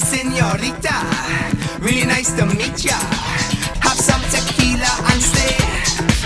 senorita. Really nice to meet ya. Have some tequila and stay.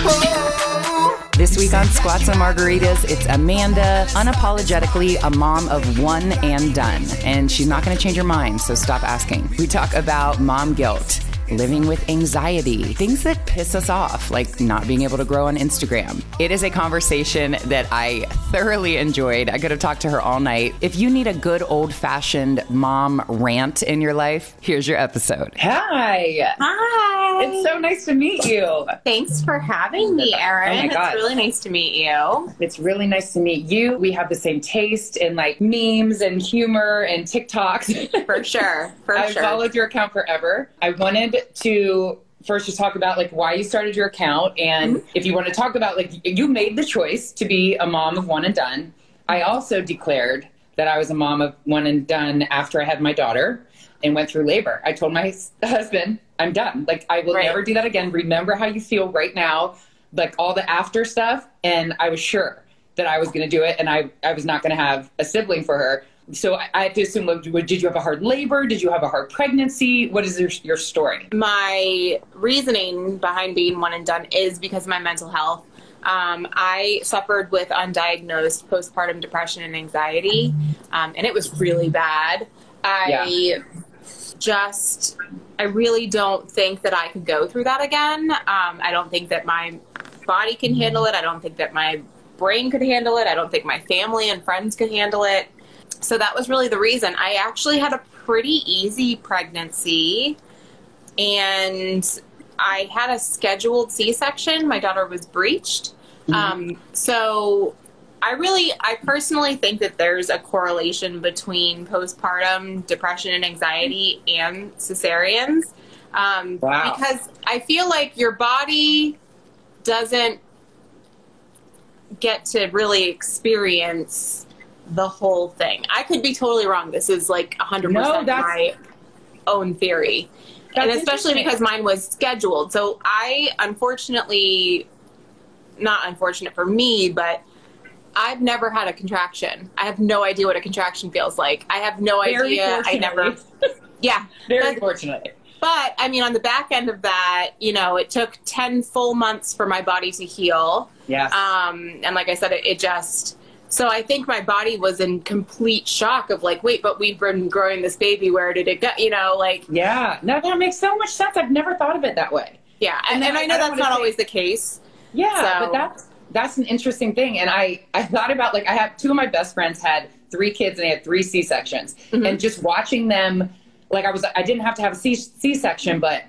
Oh. This week on Squats and Margaritas, it's Amanda, unapologetically a mom of one and done. And she's not going to change her mind, so stop asking. We talk about mom guilt living with anxiety, things that piss us off, like not being able to grow on Instagram. It is a conversation that I thoroughly enjoyed. I could have talked to her all night. If you need a good old fashioned mom rant in your life, here's your episode. Hi. Hi. It's so nice to meet you. Thanks for having me, Erin. Oh my God. It's really nice to meet you. It's really nice to meet you. We have the same taste in like memes and humor and TikToks. For sure. For I've sure. followed your account forever. I wanted to first just talk about like why you started your account and Mm-hmm. if you want to talk about like you made the choice to be a mom of one and done. I also declared that I was a mom of one and done after I had my daughter and went through labor. I told my husband, I'm done. Like I will Right. never do that again. Remember how you feel right now, like all the after stuff and I was sure that I was going to do it and I I was not going to have a sibling for her. So I, I have to assume, like, did you have a hard labor? Did you have a hard pregnancy? What is your, your story? my reasoning behind being one and done is because of my mental health. Um, I suffered with undiagnosed postpartum depression and anxiety, um, and it was really bad. I just, I really don't think that I could go through that again. Um, I don't think that my body can handle it. I don't think that my brain could handle it. I don't think my family and friends could handle it. So that was really the reason. I actually had a pretty easy pregnancy and I had a scheduled C section. My daughter was breached. Um, so I really, I personally think that there's a correlation between postpartum depression and anxiety and cesareans. Um, Wow. Because I feel like your body doesn't get to really experience the whole thing. I could be totally wrong. This is like 100% No, my own theory. And especially because mine was scheduled. So I unfortunately, not unfortunate for me, but I've never had a contraction. I have no idea what a contraction feels like. I have no Very idea. I never. Yeah. Very But- fortunately. but I mean, on the back end of that, you know, it took 10 full months for my body to heal. Yes. Um, and like I said, it, it just, so I think my body was in complete shock of like, wait, but we've been growing this baby. Where did it go? You know, like, yeah. No, that makes so much sense. I've never thought of it that way. yeah. And, And and, I- know I that's not say- always the case. Yeah, So- but that's that's an interesting thing. And I I thought about like I have two of my best friends had three kids and they had three C sections, Mhm. and just watching them, like I was I didn't have to have a C C section, but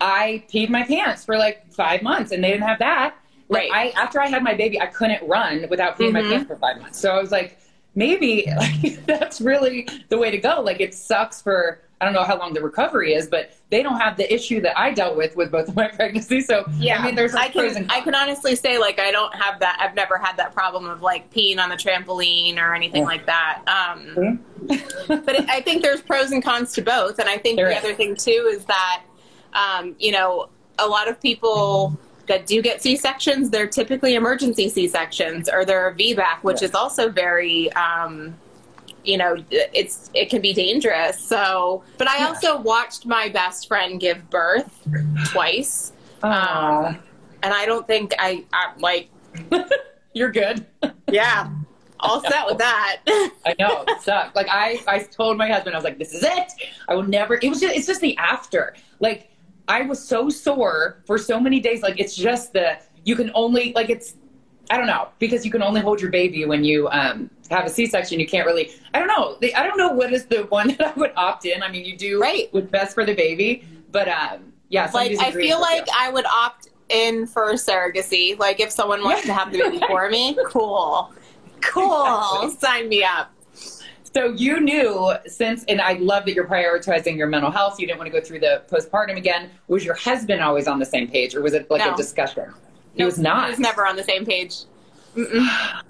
I peed my pants for like five months, and they didn't have that. Like Right. I after I had my baby, I couldn't run without peeing my Mhm. pants for five months. So I was like, maybe like that's really the way to go. Like it sucks for. I don't know how long the recovery is, but they don't have the issue that I dealt with with both of my pregnancies. So yeah, I mean, there's I pros can I can honestly say like I don't have that. I've never had that problem of like peeing on the trampoline or anything Yeah. like that. Um, Mhm. but it, I think there's pros and cons to both. And I think There the is. other thing too is that um, you know a lot of people that do get C sections, they're typically emergency C sections or they're a VBAC, which Yeah. is also very. Um, you know, it's it can be dangerous. So, but I Yeah. also watched my best friend give birth twice. Um, and I don't think I, I'm like, You're good. yeah, all set with that. I know it sucked. Like I, I told my husband, I was like, "This is it. I will never." It was just, it's just the after. Like I was so sore for so many days. Like it's just the you can only like it's. I don't know because you can only hold your baby when you um, have a C-section. You can't really. I don't know. The- I don't know what is the one that I would opt in. I mean, you do Right. with best for the baby, but um, yeah. like, I feel like you. I would opt in for surrogacy. Like, if someone wants to have the baby for me, cool, cool, Exactly. sign me up. So you knew since, and I love that you're prioritizing your mental health. You didn't want to go through the postpartum again. Was your husband always on the same page, or was it like No. a discussion? He was not. He was never on the same page. Mm-mm.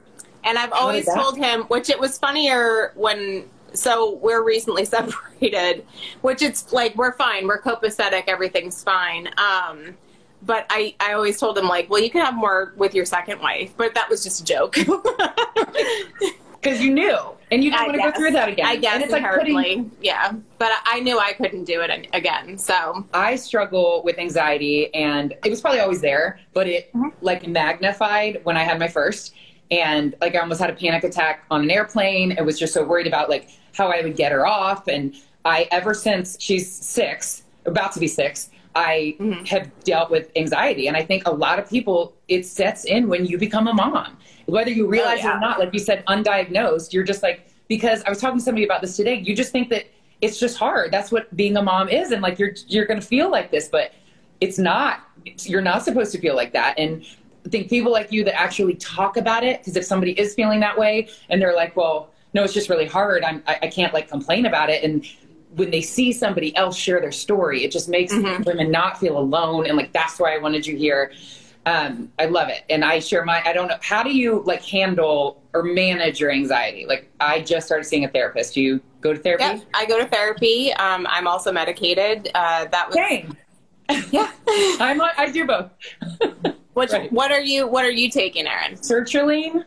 And I've always told him, which it was funnier when. So we're recently separated, which it's like we're fine, we're copacetic, everything's fine. Um, but I, I always told him like, well, you can have more with your second wife, but that was just a joke. because you knew and you didn't I want to go through that again. I guess and it's like putting, inherently, yeah. But I knew I couldn't do it again. So I struggle with anxiety and it was probably always there, but it Mm-hmm. like magnified when I had my first. And like I almost had a panic attack on an airplane. I was just so worried about like how I would get her off. And I, ever since she's six, about to be six, I Mm-hmm. have dealt with anxiety. And I think a lot of people, it sets in when you become a mom. Whether you realize it Oh, yeah. or not, like you said, undiagnosed, you're just like, because I was talking to somebody about this today, you just think that it's just hard. That's what being a mom is. And like, you're, you're going to feel like this, but it's not, you're not supposed to feel like that. And I think people like you that actually talk about it, because if somebody is feeling that way and they're like, well, no, it's just really hard. I'm, I, I can't like complain about it. And when they see somebody else share their story, it just makes women not feel alone. And like, that's why I wanted you here. Um, I love it. And I share my, I don't know, how do you like handle or manage your anxiety? Like I just started seeing a therapist. Do you go to therapy? yeah, I go to therapy. Um, I'm also medicated. Uh, that was Dang. yeah. I'm on, I do both. What Right. what are you what are you taking, Erin? Sertraline.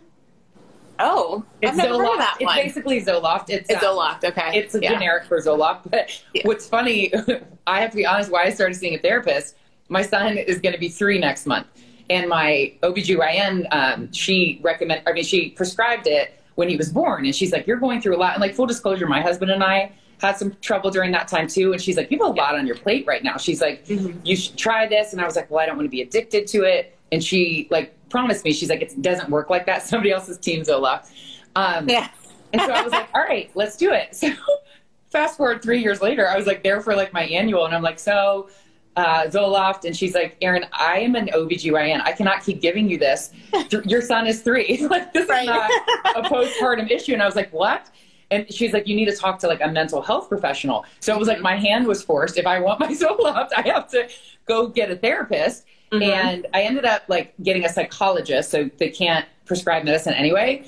Oh, It's I've never heard Zoloft. of that it's one. basically Zoloft. It's, It's uh, Zoloft. Okay, It's a Yeah. generic for Zoloft. But Yeah. what's funny, I have to be honest, why I started seeing a therapist, my son is going to be three next month. And my OBGYN, um, she recommend, I mean, she prescribed it when he was born. And she's like, you're going through a lot. And like full disclosure, my husband and I had some trouble during that time too. And she's like, you have a lot on your plate right now. She's like, Mm-hmm. you should try this. And I was like, well, I don't want to be addicted to it. And she like promised me, she's like, it doesn't work like that. Somebody else's team Zoloft. Um, Yeah. and so I was like, all right, let's do it. So fast forward three years later, I was like there for like my annual and I'm like, so uh, Zoloft. And she's like, Erin, I am an OBGYN. I cannot keep giving you this. Your son is three. like this Right. is not a postpartum issue. And I was like, what? And she's like, you need to talk to like a mental health professional. So it was like my hand was forced. If I want my Zoloft, I have to go get a therapist. Mhm. And I ended up like getting a psychologist, so they can't prescribe medicine anyway.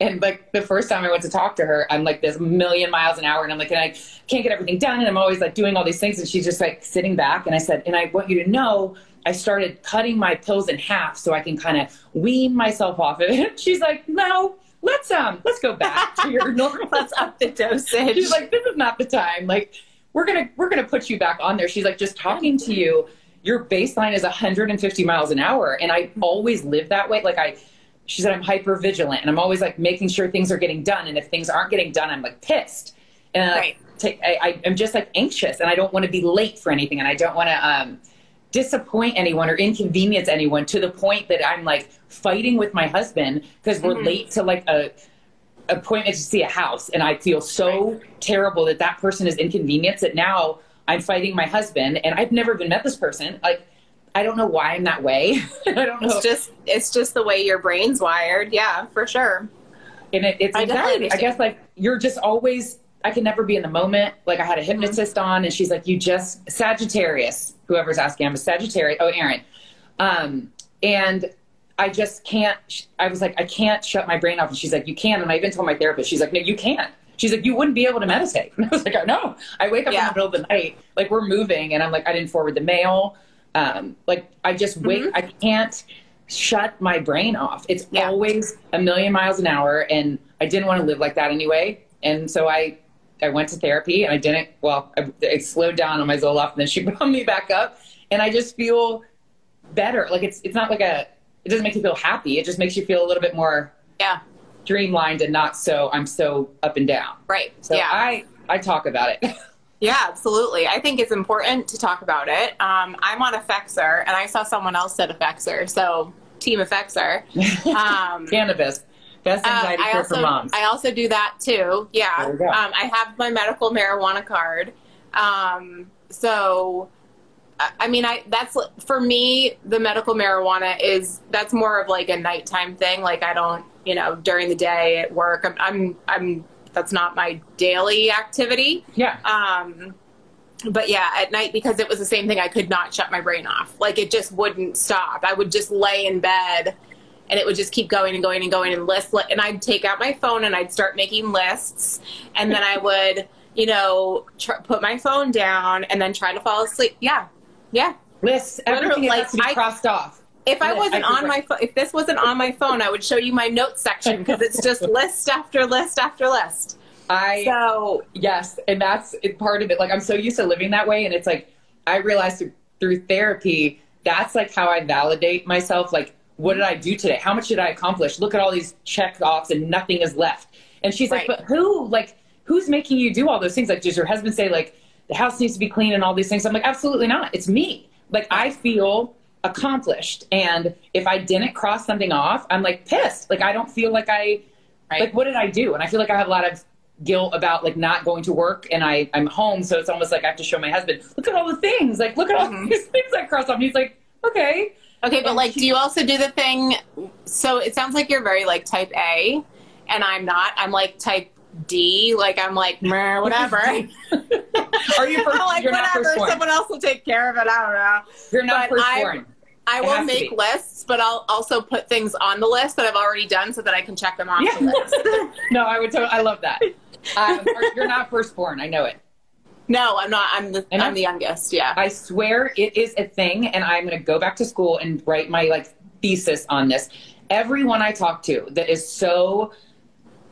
And like the first time I went to talk to her, I'm like this million miles an hour, and I'm like, and I can't get everything done, and I'm always like doing all these things, and she's just like sitting back. And I said, and I want you to know, I started cutting my pills in half so I can kind of wean myself off of it. She's like, no, let's um, let's go back to your normal. Let's up the dosage. She's like, this is not the time. Like, we're gonna we're gonna put you back on there. She's like, just talking to you, your baseline is 150 miles an hour, and I always live that way. Like I, she said, I'm hyper vigilant, and I'm always like making sure things are getting done, and if things aren't getting done, I'm like pissed, and I, Right. take, I, I'm just like anxious, and I don't want to be late for anything, and I don't want to um disappoint anyone or inconvenience anyone to the point that I'm like fighting with my husband because we're Mhm. late to like a appointment to see a house and I feel so terrible that that person is inconvenienced that now I'm fighting my husband and I've never even met this person like I don't know why I'm that way I don't know it's just it's just the way your brain's wired. Yeah, for sure. and it, it's I anxiety I guess like you're just always I can never be in the moment like I had a hypnotist on and she's like you just Sagittarius whoever's asking I'm a Sagittarius oh Aaron um and I just can't. I was like, I can't shut my brain off. And she's like, you can. And I even told my therapist, she's like, no, you can't. She's like, you wouldn't be able to meditate. And I was like, know. I wake up in the middle of the night, like we're moving, and I'm like, I didn't forward the mail. Um, like I just wait. I can't shut my brain off. It's Yeah. always a million miles an hour, and I didn't want to live like that anyway. And so I, I went to therapy, and I didn't. Well, I, I slowed down on my Zoloft, and then she brought me back up, and I just feel better. Like it's it's not like a it doesn't make you feel happy. It just makes you feel a little bit more Yeah. Streamlined and not so I'm so up and down. Right. So yeah. I I talk about it. Yeah, absolutely. I think it's important to talk about it. Um, I'm on Effexor, and I saw someone else said Effexor, so Team Effexor. Um, Cannabis, best uh, anxiety I cure also for moms. I also do that too. Yeah, There you go. um, I have my medical marijuana card. Um, so, I I mean, I that's for me. The medical marijuana is that's more of like a nighttime thing. Like I don't, you know, during the day at work. I'm, I'm, I'm that's not my daily activity. yeah. Um, but yeah, at night because it was the same thing. I could not shut my brain off. Like it just wouldn't stop. I would just lay in bed, and it would just keep going and going and going and list. And I'd take out my phone and I'd start making lists, and then I would, you know, tr- put my phone down and then try to fall asleep. Yeah, yeah. Lists, everything Literally, has to be like, I- crossed off. If I wasn't I on my phone, if this wasn't on my phone, I would show you my notes section because it's just list after list after list. I So Yes, and that's part of it. Like I'm so used to living that way, and it's like I realized through, through therapy that's like how I validate myself. Like, what did I do today? How much did I accomplish? Look at all these check offs, and nothing is left. And she's like, "But who? Like, who's making you do all those things? Like, does your husband say like the house needs to be clean and all these things?" I'm like, "Absolutely not. It's me. Like, I feel." Accomplished and if i didn't cross something off i'm like pissed like i don't feel like i Right. like what did i do and i feel like i have a lot of guilt about like not going to work and I, i'm home so it's almost like i have to show my husband look at all the things like look at all Mhm. these things i crossed off and he's like okay Okay, but And like, she- do you also do the thing? So it sounds like you're very like type A, and I'm not. I'm like type D. Like I'm like whatever. are you first, like you're not whatever. Someone else will take care of it. I don't know. you're not but firstborn I It will make lists, but I'll also put things on the list that I've already done so that I can check them off the list. no i would totally i love that um, you're not firstborn i know it No, I'm not. I'm the And I'm I'm- the youngest. Yeah. I swear it is a thing, and I'm going to go back to school and write my like thesis on this. Everyone I talk to that is so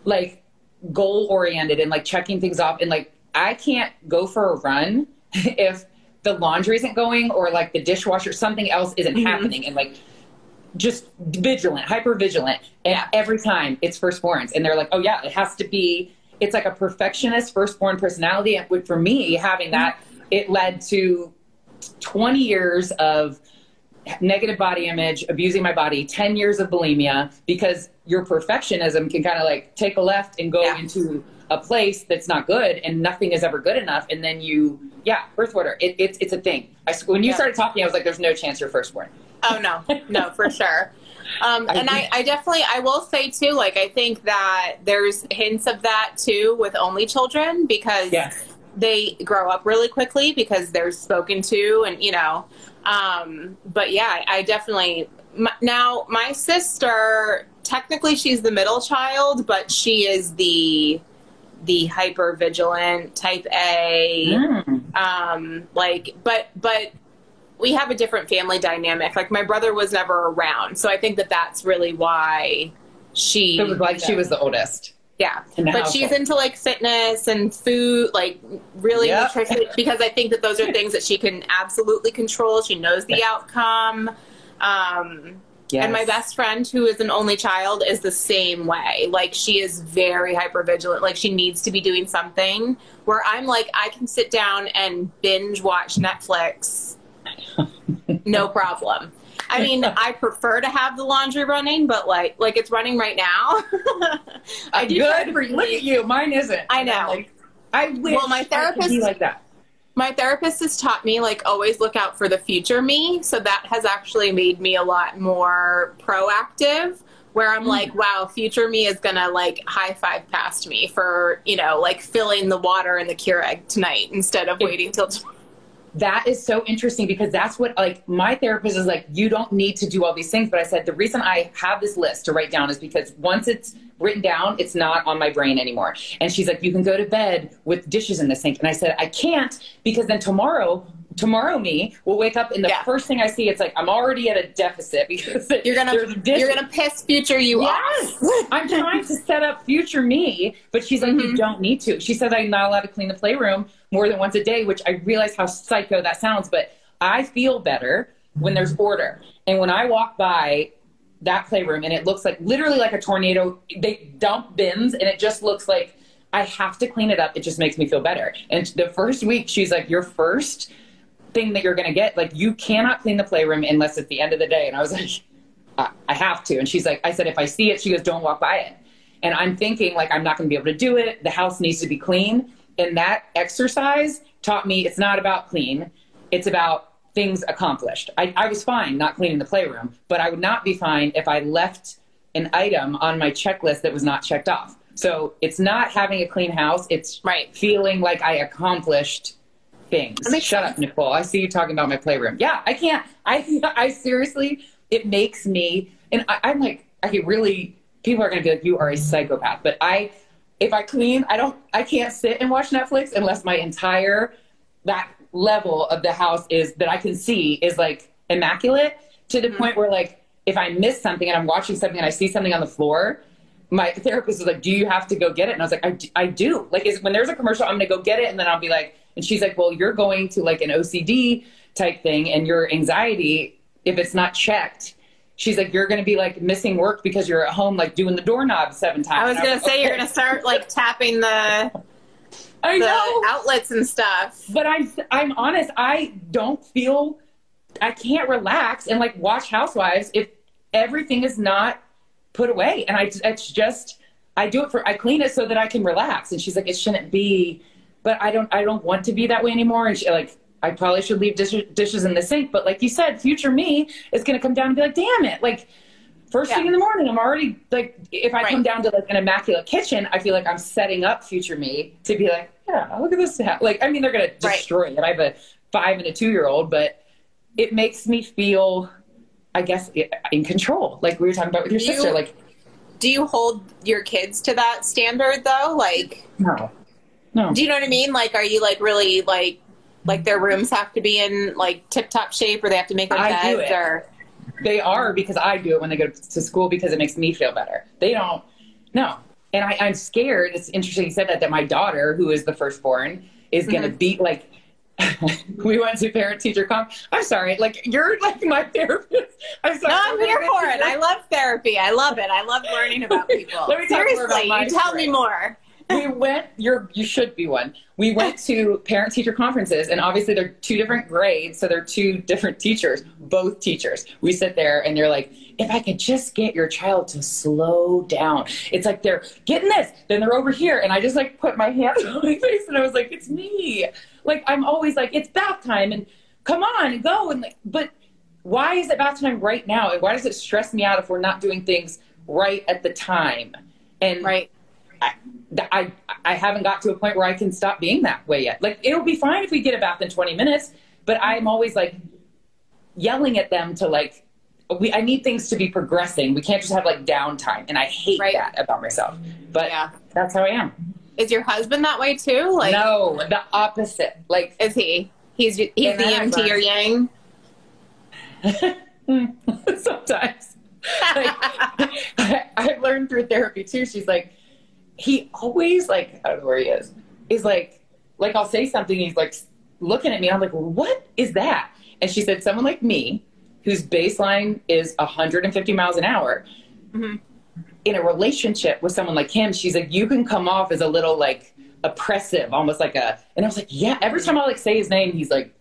like goal oriented and like checking things off, and like I can't go for a run if the laundry isn't going or like the dishwasher, something else isn't Mhm. happening, and like just vigilant, hyper vigilant. And Yeah. every time it's firstborns, and they're like, oh yeah, it has to be. It's like a perfectionist firstborn personality. And for me, having that, it led to 20 years of negative body image, abusing my body, 10 years of bulimia, because your perfectionism can kind of like take a left and go Yeah. into a place that's not good and nothing is ever good enough. And then you, yeah, birth order, it, it's, it's a thing. I, when you Yeah. started talking, I was like, there's no chance you're firstborn. Oh no, no, for sure. Um, and I, I definitely, I will say too, like I think that there's hints of that too with only children because Yes. they grow up really quickly because they're spoken to, and you know. Um, but yeah, I definitely my, now my sister. Technically, she's the middle child, but she is the the hyper vigilant type A Mm. um like but but we have a different family dynamic like my brother was never around so i think that that's really why she It was like she was the oldest. yeah in the but she's into like fitness and food like really Yep. nutrition because i think that those are things that she can absolutely control she knows the outcome um and my best friend, who is an only child, is the same way. Like she is very hyper vigilant. Like she needs to be doing something. Where I'm like, I can sit down and binge watch Netflix, no problem. I mean, I prefer to have the laundry running, but like, like it's running right now. I do Good for really- Look at you. Mine isn't. I know. like, I wish Well, my I could therapist- be like that. My therapist has taught me like always look out for the future me so that has actually made me a lot more proactive where i'm hmm. like wow future me is gonna like high five past me for you know like filling the water in the keurig tonight instead of waiting till tomorrow That is so interesting because that's what like my therapist is like. You don't need to do all these things, but I said the reason I have this list to write down is because once it's written down, it's not on my brain anymore. And she's like, you can go to bed with dishes in the sink, and I said I can't because then tomorrow, tomorrow me will wake up and the Yeah. first thing I see, it's like I'm already at a deficit because you're gonna you're gonna piss future you Yes, off I'm trying to set up future me, but she's like, you Mhm. don't need to. She said I'm not allowed to clean the playroom more than once a day, which I realize how psycho that sounds, but I feel better when there's order. And when I walk by that playroom and it looks like literally like a tornado, they dump bins and it just looks like I have to clean it up. It just makes me feel better. And the first week, she's like, your first thing that you're going to get, like, you cannot clean the playroom unless it's the end of the day. And I was like, I I have to. And she's like, I said, if I see it, she goes, don't walk by it. And I'm thinking, like, I'm not going to be able to do it. The house needs to be clean. And that exercise taught me it's not about clean, it's about things accomplished. I, I was fine not cleaning the playroom, but I would not be fine if I left an item on my checklist that was not checked off. So it's not having a clean house, it's Right. feeling like I accomplished things. Shut sense. up, Nicole. I see you talking about my playroom. Yeah, I can't. I I seriously, it makes me, and I, I'm like, I get really. People are going to be like, you are a psychopath. But I, if I clean, I don't. I can't sit and watch Netflix unless my entire that level of the house is that I can see is like immaculate. to the mm-hmm. point where like if I miss something and I'm watching something and I see something on the floor, my therapist was like, "Do you have to go get it?" And I was like, "I, d- I do." Like, is when there's a commercial, I'm gonna go get it, and then I'll be like, and she's like, "Well, you're going to like an OCD type thing, and your anxiety, if it's not checked." She's like, you're going to be like missing work because you're at home, like doing the doorknob seven times. I was gonna like, say you're gonna start like tapping the I the know. outlets and stuff. but I'm I'm honest. I don't feel I can't relax and like watch Housewives if everything is not put away. And I it's just I do it for I clean it so that I can relax. And she's like, it shouldn't be, but I don't I don't want to be that way anymore. And she like. I probably should leave dish, dishes in the sink, but like you said, future me is going to come down and be like, "Damn it!" Like first Yeah. thing in the morning, I'm already like, if I Right. come down to like an immaculate kitchen, I feel like I'm setting up future me to be like, yeah, look at this. Like, I mean, they're going to Right. destroy it. I have a five and a two year old, but it makes me feel, I guess, in control. Like we were talking about with your You- sister. Like, Do you hold your kids to that standard though? Like, no, no. do you know what I mean? Like, are you like really like like their rooms have to be in like tip top shape, or they have to make their I do beds, it. or They are because I do it when they go to school because it makes me feel better. They don't. No. And I, I'm scared. It's interesting you said that, that my daughter, who is the firstborn, is going to Mhm. be like, we went to parent teacher conf. I'm sorry. Like, you're like my therapist. I'm sorry. No, I'm here for it. I love therapy. I love it. I love learning about people. Let me talk more about Seriously, my you tell story. me more. We went you're you should be one. We went to parent teacher conferences and obviously they're two different grades so they're two different teachers both teachers. We sit there and they're like if i could just get your child to slow down. It's like they're getting this. Then they're over here and i just like put my hand on my face and i was like it's me. Like i'm always like it's bath time and come on and go and like but why is it bath time right now and why does it stress me out if we're not doing things right at the time? And Right. I, I I haven't got to a point where I can stop being that way yet. Like it'll be fine if we get a bath in 20 minutes, but I'm always like yelling at them to like we I need things to be progressing. We can't just have like downtime, and I hate Right. that about myself. But Yeah. that's how I am. Is your husband that way too? Like, no, the opposite. Like is he? He's he's the then I yin to your yang. sometimes. Like, I, I've learned through therapy too. She's like, he always like, I don't know where he is. Is like, like I'll say something. He's like looking at me. I'm like, what is that? And she said, someone like me, whose baseline is 150 miles an hour, Mhm. in a relationship with someone like him, she's like, you can come off as a little like oppressive, almost like a. And I was like, yeah. Every time I like say his name, he's like,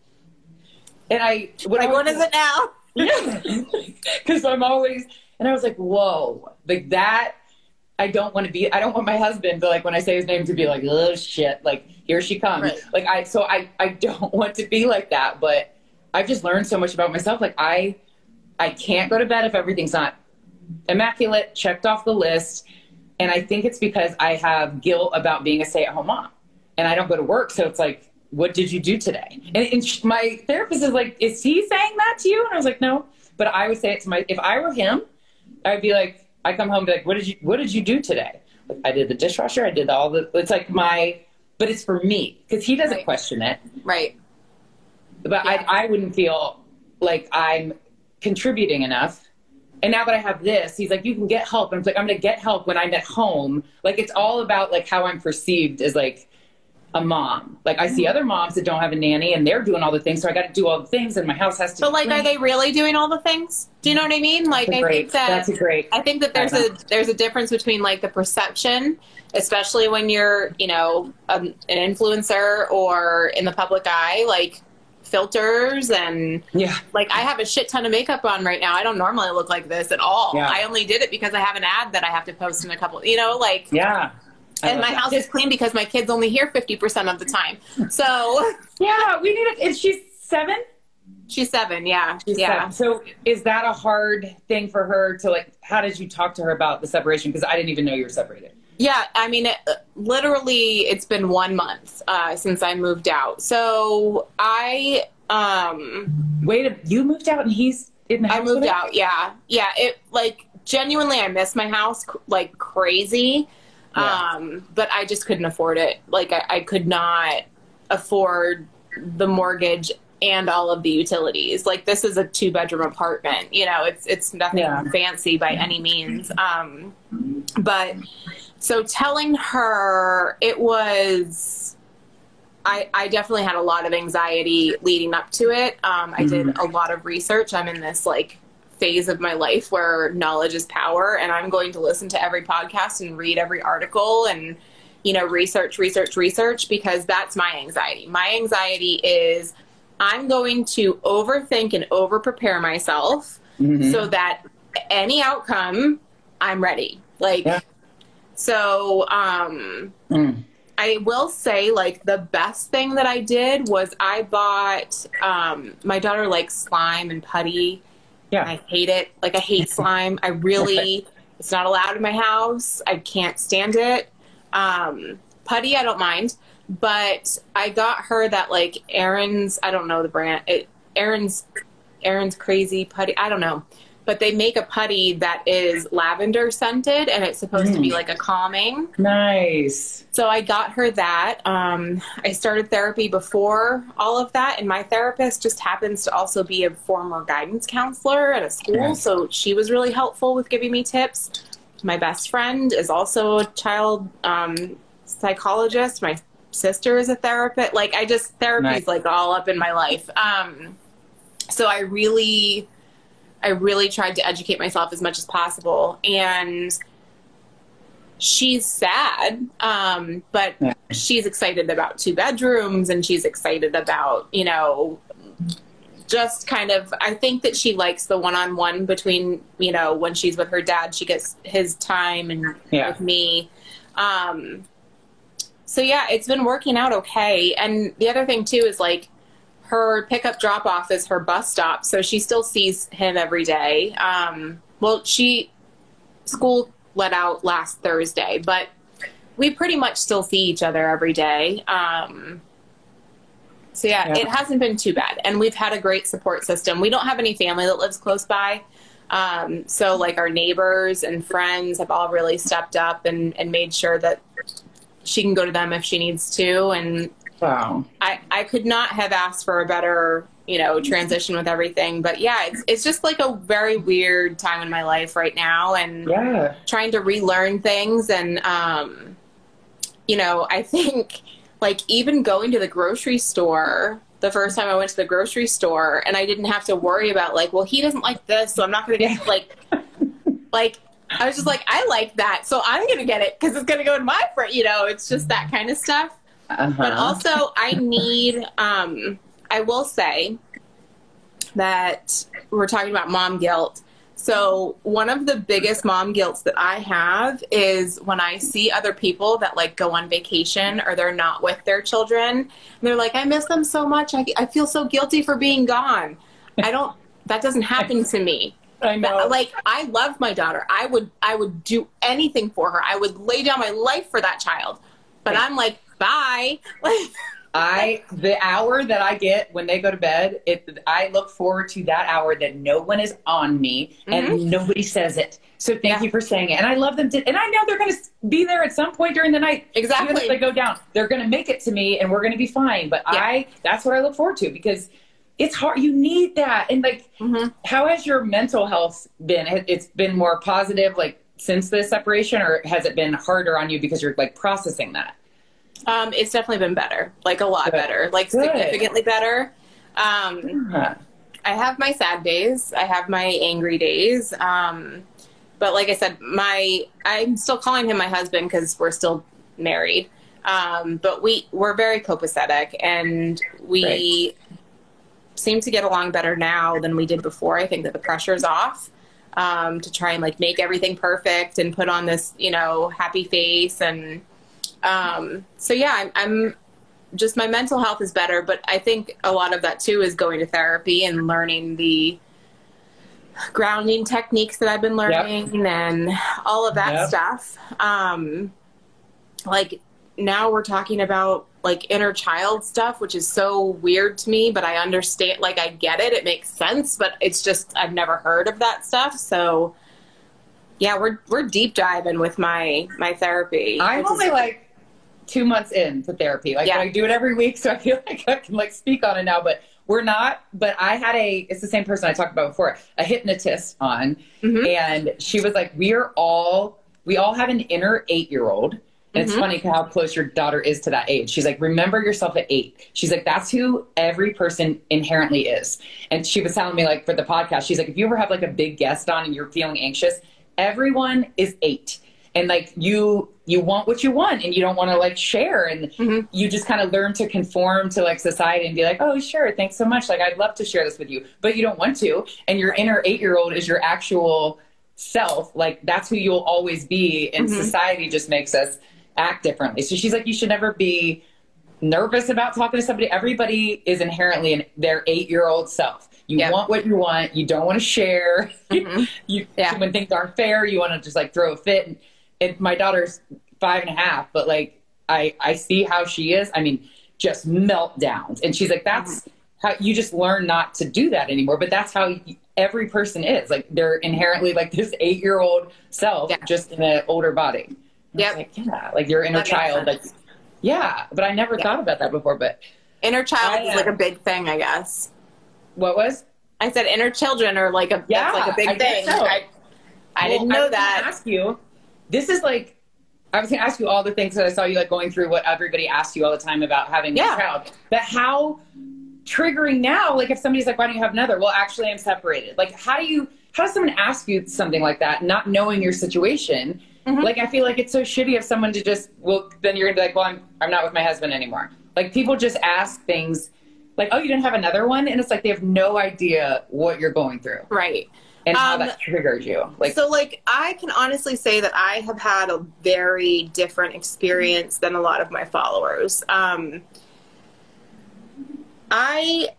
and I when I what is it now? yeah. Because I'm always, and I was like, whoa, like that. I don't want to be, I don't want my husband to like, when I say his name to be like, oh shit, like here she comes. Right. Like I, so I, I don't want to be like that, but I've just learned so much about myself. Like I, I can't go to bed if everything's not immaculate, checked off the list. And I think it's because I have guilt about being a stay at home mom and I don't go to work. So it's like, what did you do today? And, and sh- my therapist is like, is he saying that to you? And I was like, no. But I would say it to my, if I were him, I'd be like, I come home and be like, what did you, what did you do today? Like, I did the dishwasher. I did all the, it's like my, but it's for me because he doesn't Right. question it. Right. But Yeah. I, I wouldn't feel like I'm contributing enough. And now that I have this, he's like, you can get help. And I'm like, I'm going to get help when I'm at home. Like, it's all about like how I'm perceived as like a mom. Like, I see other moms that don't have a nanny and they're doing all the things. So I got to do all the things and my house has to But like, are they really doing all the things? Do you know what I mean? Like, That's a I great, think that that's a great. I think that there's a there's a difference between like the perception, especially when you're you know um, an influencer or in the public eye, like filters and Yeah. like I have a shit ton of makeup on right now. I don't normally look like this at all. Yeah. I only did it because I have an ad that I have to post in a couple. You know, like. Yeah. And my house is clean because my kids only here fifty percent of the time. So Yeah, we need a. Is she seven? she's seven, yeah, She's yeah. seven. So is that a hard thing for her to like? How did you talk to her about the separation? Because I didn't even know you were separated. Yeah, I mean, it, literally, it's been one month uh, since I moved out. So I, um, Wait, a- you moved out and he's in the house. I moved out. Yeah, yeah. It like genuinely, I miss my house like crazy. Yeah. Um, but I just couldn't afford it. Like I, I could not afford the mortgage and all of the utilities. Like this is a two bedroom apartment. You know, it's it's nothing Yeah. fancy by any means. Um, but so telling her it was I, I definitely had a lot of anxiety leading up to it. Um, I did a lot of research. I'm in this like phase of my life where knowledge is power, and I'm going to listen to every podcast and read every article and you know research, research, research because that's my anxiety. My anxiety is I'm going to overthink and over prepare myself Mhm. so that any outcome I'm ready. Like Yeah. so um Mm. I will say, like, the best thing that I did was I bought, um, my daughter likes slime and putty. Yeah. I hate it. Like, I hate slime. I really, it's not allowed in my house. I can't stand it. Um, putty, I don't mind. But I got her that, like, Aaron's, I don't know the brand, it, Aaron's, Aaron's crazy putty. I don't know. But they make a putty that is lavender scented and it's supposed to be Mm. like a calming. Nice. So I got her that. Um, I started therapy before all of that, and my therapist just happens to also be a former guidance counselor at a school. Yes. So she was really helpful with giving me tips. My best friend is also a child um, psychologist. My sister is a therapist. Like I just therapy's Nice. like all up in my life. Um, so I really, I really tried to educate myself as much as possible, and she's sad, um, but Yeah. she's excited about two bedrooms and she's excited about, you know, just kind of, I think that she likes the one on one between, you know, when she's with her dad, she gets his time and Yeah. with me. Um, so yeah, it's been working out okay. And the other thing too is like, her pickup drop off is her bus stop, so she still sees him every day. Um, well, she school let out last Thursday, but we pretty much still see each other every day. Um, so yeah, Yeah. it hasn't been too bad, and we've had a great support system. We don't have any family that lives close by, um, so like our neighbors and friends have all really stepped up and, and made sure that she can go to them if she needs to, and Wow. I, I could not have asked for a better, you know, transition with everything. But yeah, it's it's just like a very weird time in my life right now and Yeah. trying to relearn things and um you know, I think like even going to the grocery store the first time I went to the grocery store and I didn't have to worry about like, well, he doesn't like this, so I'm not going to Yeah. like like I was just like, I like that, so I'm going to get it because it's going to go in my fridge. You know, it's just that kind of stuff. Uh-huh. But also, I need, um, I will say that we're talking about mom guilt. So, one of the biggest mom guilts that I have is when I see other people that like go on vacation or they're not with their children. And they're like, I miss them so much. I, I feel so guilty for being gone. I don't, that doesn't happen to me. I know. Like I love my daughter. I would I would do anything for her. I would lay down my life for that child. But I'm like, bye. Like I the hour that I get when they go to bed, it I look forward to that hour that no one is on me and nobody says it. So thank Mm-hmm. Yeah. you for saying it. And I love them to, and I know they're going to be there at some point during the night. Exactly. Even if they go down, they're going to make it to me and we're going to be fine. But Yeah. I that's what I look forward to because it's hard. You need that. And like Mhm. how has your mental health been? It's been more positive like since the separation or has it been harder on you because you're like processing that? Um it's definitely been better. Like a lot Good. better. Like Good. significantly better. Um Huh. I have my sad days. I have my angry days. Um, but like I said, my I'm still calling him my husband because we're still married. Um, but we we're very copacetic, and we Right. seem to get along better now than we did before. I think that the pressure's off um, to try and like make everything perfect and put on this you know happy face and um, so yeah, I'm, I'm just my mental health is better, but I think a lot of that too is going to therapy and learning the grounding techniques that I've been learning and all of that Yep. stuff. Um, like now we're talking about like inner child stuff, which is so weird to me, but I understand, like, I get it. It makes sense, but it's just, I've never heard of that stuff. So yeah, we're, we're deep diving with my, my therapy. I'm which is- only like two months in into therapy. Like Yeah. I do it every week, so I feel like I can like speak on it now. But we're not. But I had a. It's the same person I talked about before. A hypnotist on, Mm-hmm. and she was like, "We are all. We all have an inner eight year old." And it's Mm-hmm. funny how close your daughter is to that age. She's like, remember yourself at eight. She's like, that's who every person inherently is. And she was telling me, like, for the podcast, she's like, if you ever have like a big guest on and you're feeling anxious, everyone is eight. And like you, you want what you want, and you don't want to like share, and Mm-hmm. you just kind of learn to conform to like society and be like, oh sure, thanks so much. Like I'd love to share this with you, but you don't want to. And your inner eight year old is your actual self. Like that's who you'll always be, and society just makes us act differently. So she's like, you should never be nervous about talking to somebody. Everybody is inherently in their eight year old self. You Yep. want what you want. You don't want to share. you, Yeah. When things aren't fair, you want to just like throw a fit. And, and my daughter's five and a half, but like I, I see how she is. I mean, just meltdowns. And she's like, that's mm-hmm. how you just learn not to do that anymore. But that's how every person is. Like they're inherently like this eight year old self, Yeah. just in an older body. I Yep. Like, yeah, like your inner That child. Like, yeah, but I never thought about that before. But Inner child I, is like a big thing, I guess. what was? I said inner children are like a Yeah, like a big I thing. so. I, I Well, didn't I know was that. Ask you. This is like. I was going to ask you all the things that I saw you like going through what everybody asks you all the time about having Yeah. a child. But how triggering now? Like if somebody's like, "Why don't you have another?" Well, actually, I'm separated. Like, how do you? How does someone ask you something like that, not knowing your situation? Mm-hmm. Like, I feel like it's so shitty of someone to just. Well, then you're gonna be like, "Well, I'm I'm not with my husband anymore." Like people just ask things. Like, oh, you didn't have another one, and it's like they have no idea what you're going through Right. And how Um, that triggers you. Like, so like I can honestly say that I have had a very different experience than a lot of my followers. Um I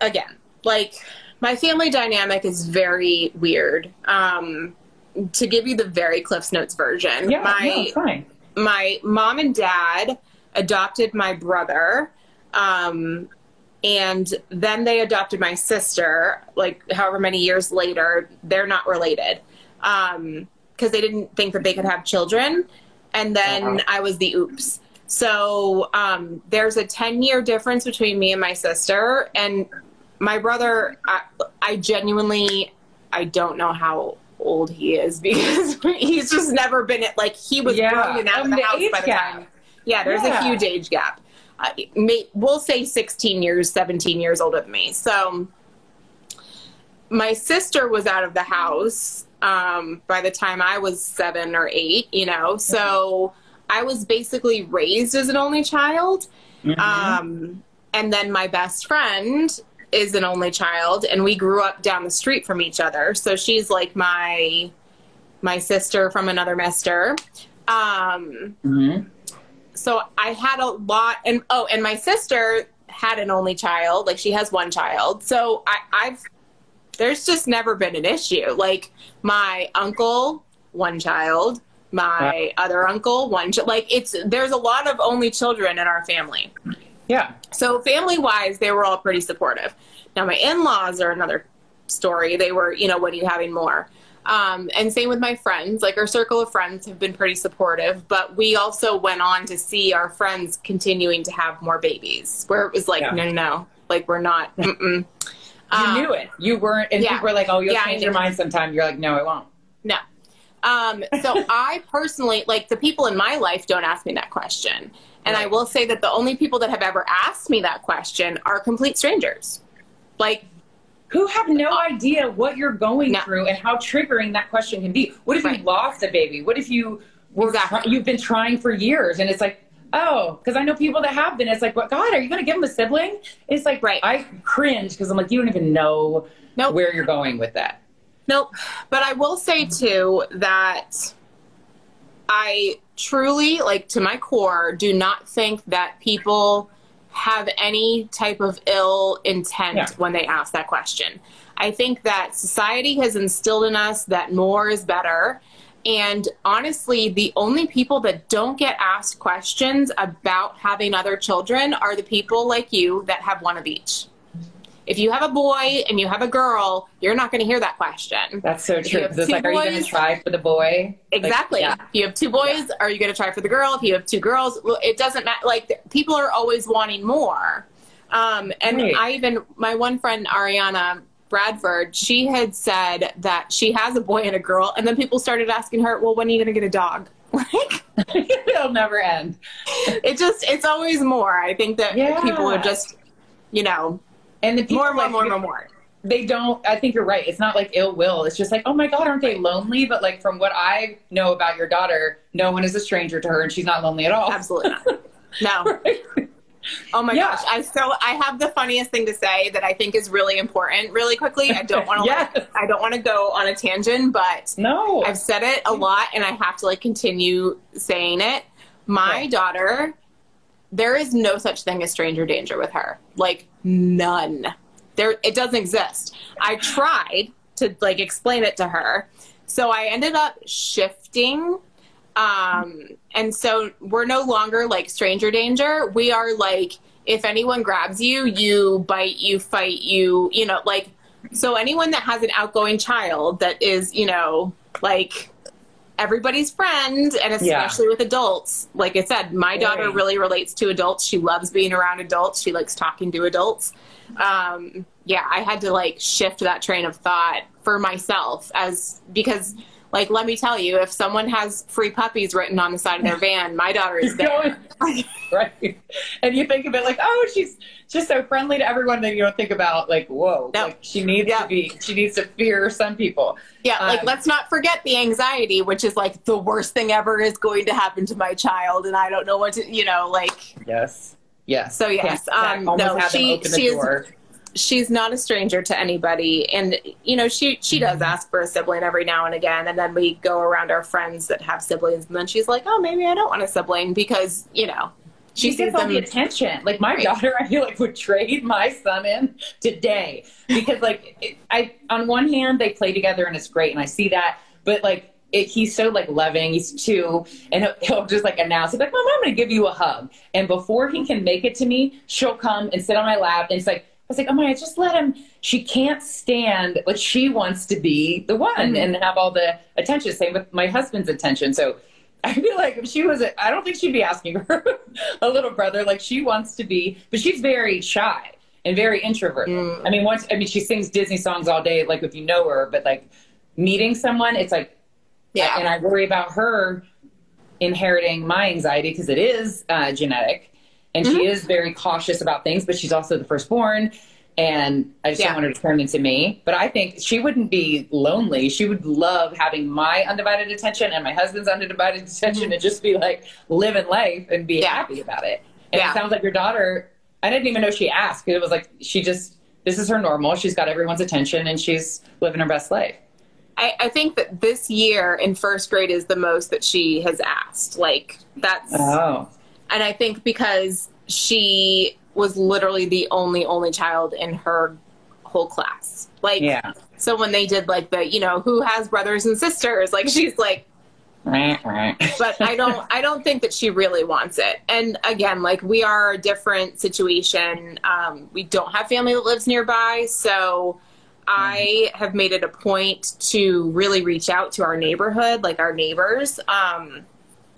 again, like my family dynamic is very weird. Um to give you the very Cliff's Notes version, yeah, my no, my mom and dad adopted my brother um, and then they adopted my sister like however many years later they're not related because they didn't think that they could have children and then Wow. i was the oops so um, there's a 10 year difference between me and my sister and my brother I, I genuinely i don't know how old he is because he's just never been at like he was Yeah, grown and out of um, the the house by the gap. time yeah there's Yeah. a huge age gap may, we'll say 16 years 17 years older than me so my sister was out of the house um, by the time i was seven or eight you know so i was basically raised as an only child um, and then my best friend is an only child, and we grew up down the street from each other. So she's like my my sister from another mister. Um, Mhm. So I had a lot, and oh, and my sister had an only child. Like she has one child. So I, I've there's just never been an issue. Like my uncle, one child. My other uncle, one child. Like it's there's a lot of only children in our family. Yeah. So family wise, they were all pretty supportive. Now my in laws are another story. They were, you know, what are you having more? Um, and same with my friends. Like our circle of friends have been pretty supportive, but we also went on to see our friends continuing to have more babies, where it was like, Yeah. no, no, no, like we're not. Mm-mm. You Um, knew it. You weren't, and yeah. people were like, "Oh, you'll Yeah, change your mind sometime." You're like, "No, I won't." No. Um, so I personally, like the people in my life don't ask me that question. And I will say that the only people that have ever asked me that question are complete strangers. Like, Who have no idea what you're going No. through and how triggering that question can be. What if Right. you lost a baby? What if you were Exactly. try- you've been trying for years and it's like, oh, because I know people that have been. It's like, what God, are you going to give them a sibling? It's like, Right. I cringe because I'm like, you don't even know Nope. where you're going with that. nope. But I will say too that I truly, like to my core, do not think that people have any type of ill intent Yeah. when they ask that question. I think that society has instilled in us that more is better. And honestly, the only people that don't get asked questions about having other children are the people like you that have one of each. If you have a boy and you have a girl, you're not going to hear that question. That's so true. It's like, are you going to boys- try for the boy? Like, Exactly. yeah. If you have two boys, are you going to try for the girl? If you have two girls, well, it doesn't matter. Like people are always wanting more. Um, and Right. I even my one friend Ariana Bradford, she had said that she has a boy and a girl, and then people started asking her, "Well, when are you going to get a dog?" Like It'll never end. it just it's always more. I think that Yeah. people are just you know And the people more, more, like, more, more, more. They don't. I think you're right. It's not like ill will. It's just like, oh my god, aren't they lonely? But like from what I know about your daughter, no one is a stranger to her, and she's not lonely at all. Absolutely not. No. Oh my Yeah. gosh. I so I have the funniest thing to say that I think is really important really quickly. I don't want to Yes. I don't want to go on a tangent, but No. I've said it a lot and I have to like continue saying it. My Yeah. daughter there is no such thing as stranger danger with her. Like none. There it doesn't exist. I tried to like explain it to her. So I ended up shifting um and so we're no longer like stranger danger. We are like if anyone grabs you, you bite, you fight, you, you know, like so anyone that has an outgoing child that is, you know, like everybody's friend and Yeah. especially with adults. Like I said, my daughter Right. really relates to adults. She loves being around adults. She likes talking to adults. Um yeah, I had to like shift that train of thought for myself as because like let me tell you, if someone has free puppies written on the side of their van, my daughter is there. right. And you think of it like, oh, she's just so friendly to everyone. Then you don't think about like, whoa, No. like she needs Yeah. to be, she needs to fear some people. Yeah, like Um, let's not forget the anxiety, which is like the worst thing ever is going to happen to my child, and I don't know what to, you know, like Yes. Yes. So, yes, Can't- um, no, she- open she is- door. She's not a stranger to anybody, and you know, she she Mm-hmm. does ask for a sibling every now and again, and then we go around our friends that have siblings, and then she's like, oh, maybe I don't want a sibling because you know she she gets all them. the attention. Like my daughter, I feel like would trade my son in today because, like, it, I on one hand they play together and it's great, and I see that, but like. It, he's so like loving. He's two, and he'll, he'll just like announce, he's like, "Mom, I'm going to give you a hug." And before he can make it to me, she'll come and sit on my lap, and it's like, was like, "Oh my, just let him." She can't stand, like, she wants to be the one Mhm. and have all the attention. Same with my husband's attention. So I feel like if she was, I don't think she'd be asking her a little brother. Like she wants to be, but she's very shy and very introverted. Mm. I mean, once, I mean, she sings Disney songs all day, like if you know her, but like meeting someone, it's like, yeah, and I worry about her inheriting my anxiety because it is uh, genetic, and she Mm-hmm. is very cautious about things. But she's also the firstborn, and I just Yeah. don't want her to turn into me. But I think she wouldn't be lonely. She would love having my undivided attention and my husband's undivided attention, and just be like living life and be Mm-hmm. Yeah. happy about it. And Yeah. it sounds like your daughter. I didn't even know she asked. It was like she just. This is her normal. She's got everyone's attention, and she's living her best life. I, I think that this year in first grade is the most that she has asked. Like that's Oh, and I think because she was literally the only only child in her whole class. Like yeah. so when they did like the, you know, who has brothers and sisters, like she's like but I don't I don't think that she really wants it. And again, like we are a different situation. Um, we don't have family that lives nearby, so I have made it a point to really reach out to our neighborhood, like our neighbors. Um,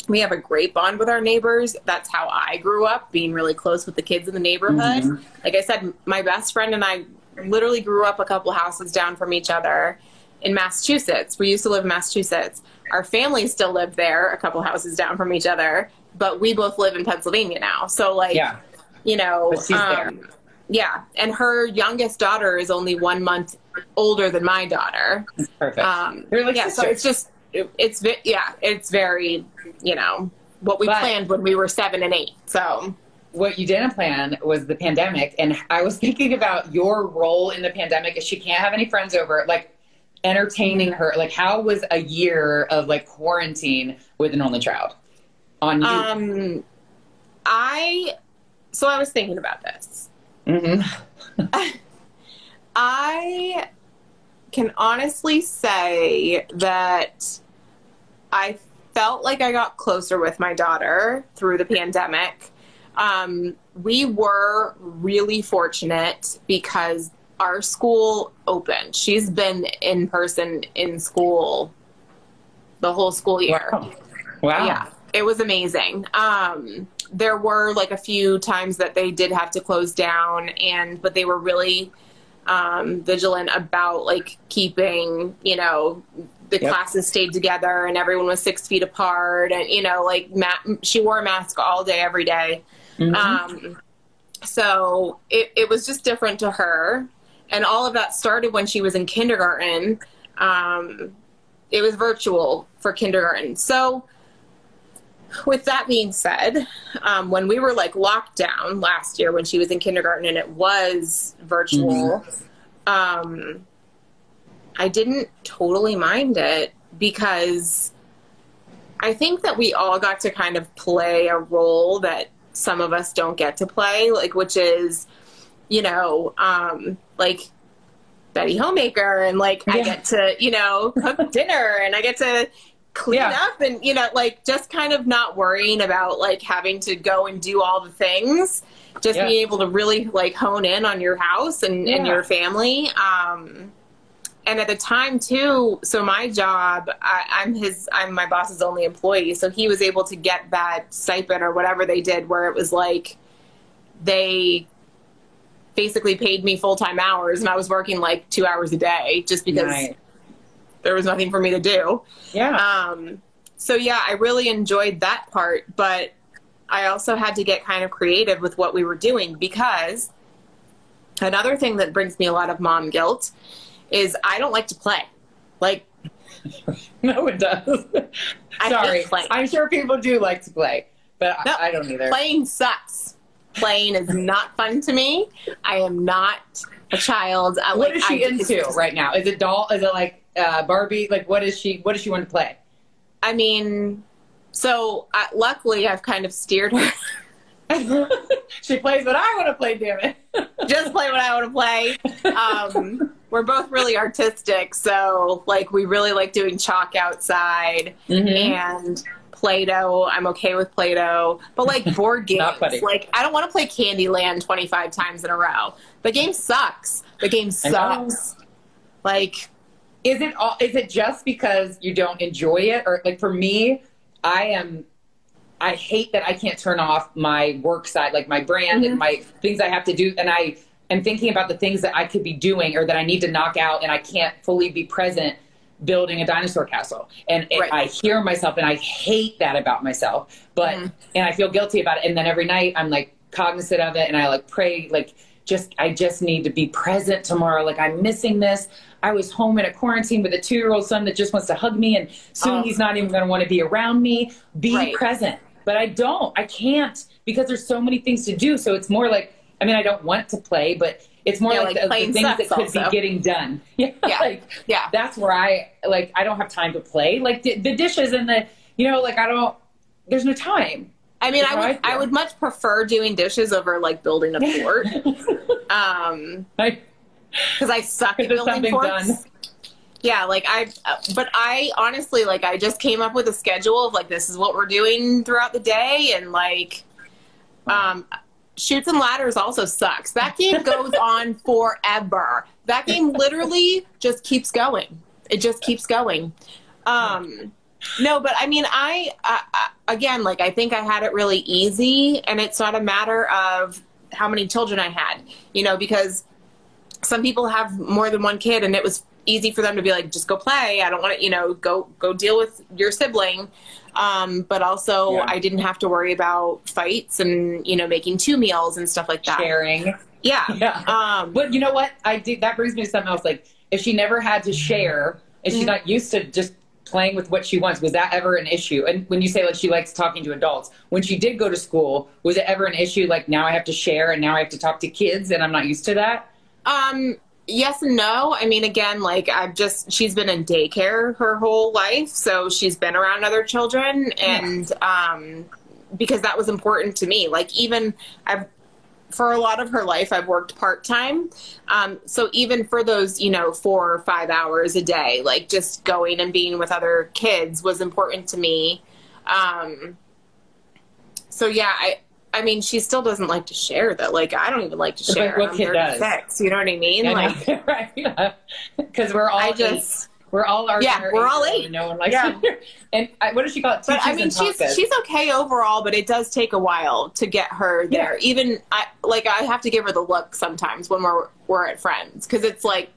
we have a great bond with our neighbors. That's how I grew up, being really close with the kids in the neighborhood. Mhm. Like I said, my best friend and I literally grew up a couple houses down from each other in Massachusetts. We used to live in Massachusetts. Our family still lived there, a couple houses down from each other, but we both live in Pennsylvania now. So, like, Yeah. you know, But she's there. um, yeah. And her youngest daughter is only one month older than my daughter. Perfect. Um, They're like yeah, so it's just, it- it's, yeah, it's very, you know, what we But- planned when we were seven and eight. So, what you didn't plan was the pandemic and i was thinking about your role in the pandemic if she can't have any friends over like entertaining her like how was a year of like quarantine with an only child on you um, I, so I was thinking about this. Mhm. I can honestly say that I felt like I got closer with my daughter through the pandemic. Um, we were really fortunate because our school opened, she's been in person in school the whole school year. Wow. Wow. Yeah, it was amazing. Um, there were like a few times that they did have to close down, and but they were really um, vigilant about like keeping, you know, the Yep. classes stayed together and everyone was six feet apart, and you know, like ma- she wore a mask all day, every day. Mhm. Um, so it, it was just different to her. And all of that started when she was in kindergarten. Um, it was virtual for kindergarten. So, with that being said, um, when we were like locked down last year when she was in kindergarten and it was virtual, um, I didn't totally mind it because I think that we all got to kind of play a role that some of us don't get to play, like which is, you know, um, like Betty Homemaker, and like I get to, you know, cook dinner, and I get to clean Yeah. up, and you know, like just kind of not worrying about like having to go and do all the things, just Yeah. being able to really like hone in on your house and, and your family. Um, and at the time too so my job I, i'm his i'm my boss's only employee so he was able to get that stipend or whatever they did where it was like they basically paid me full-time hours and i was working like two hours a day just because Nice. there was nothing for me to do Yeah. um, so yeah, I really enjoyed that part, but I also had to get kind of creative with what we were doing because another thing that brings me a lot of mom guilt is I don't like to play. Like no, it does. Sorry. I'm sure people do like to play, but No, I, I don't either. Playing sucks. Playing is not fun to me. I am not a child. I, what like, is she I, into right now? Is it doll? Is it like uh, Barbie? Like what is she? What does she want to play? I mean, so uh, luckily I've kind of steered her. she plays what I want to play. Damn it! just play what I want to play. Um, we're both really artistic, so like we really like doing chalk outside Mhm. and Play-Doh. I'm okay with Play-Doh, but like board games, like I don't want to play Candyland 25 times in a row. The game sucks. The game sucks. Like Is it all? Is it just because you don't enjoy it, or like for me, I am. I hate that I can't turn off my work side, like my brand and my things I have to do, and I am thinking about the things that I could be doing or that I need to knock out, and I can't fully be present building a dinosaur castle. And Right. I hear myself, and I hate that about myself. But Mhm. and I feel guilty about it, and then every night I'm like cognizant of it, and I like pray, like just I just need to be present tomorrow. Like I'm missing this. I was home in a quarantine with a two year old son that just wants to hug me, and soon Oh. he's not even going to want to be around me. Be Right. present. But I don't. I can't because there's so many things to do. So it's more like I mean I don't want to play, but it's more Yeah, like, like the, the things that could also. be getting done. Yeah, Yeah. like yeah, that's where I like I don't have time to play. Like the, the dishes and the you know like I don't. There's no time. I mean, I would I I, would much prefer doing dishes over like building a fort. um, because I suck at building forts. done. Yeah, like I, uh, but I honestly like I just came up with a schedule of like this is what we're doing throughout the day, and like, um, chutes and ladders also sucks. That game goes on forever. That game literally just keeps going. It just keeps going. Um, no, but I mean, I, again, like I think I had it really easy, and it's not a matter of how many children I had, you know, because some people have more than one kid and it was easy for them to be like just go play i don't want to you know go go deal with your sibling um, but also Yeah. i didn't have to worry about fights and you know making two meals and stuff like that sharing. yeah Yeah. um, But you know what? I did that brings me to something else. Like if she never had to share and she's Mhm. not used to just playing with what she wants, was that ever an issue? And when you say like she likes talking to adults, when she did go to school, was it ever an issue? Like now I have to share and now I have to talk to kids and I'm not used to that. Um, yes and no. I mean, again, like I've just she's been in daycare her whole life, so she's been around other children, and um, because that was important to me. Like even I've for a lot of her life, I've worked part time. Um, so even for those, you know, four or five hours a day, like just going and being with other kids was important to me. Um, so yeah, I I mean, she still doesn't like to share though. Like, I don't even like to share. like, what kid does? 36, You know what I mean? I like, right? Because we're all I eight. just, we're all our Yeah, we're all eight. and No one likes Yeah. And I, what does she call it? but I mean, she's she's okay overall, but it does take a while to get her there. Even I like I have to give her the look sometimes when we're we're at friends because it's like,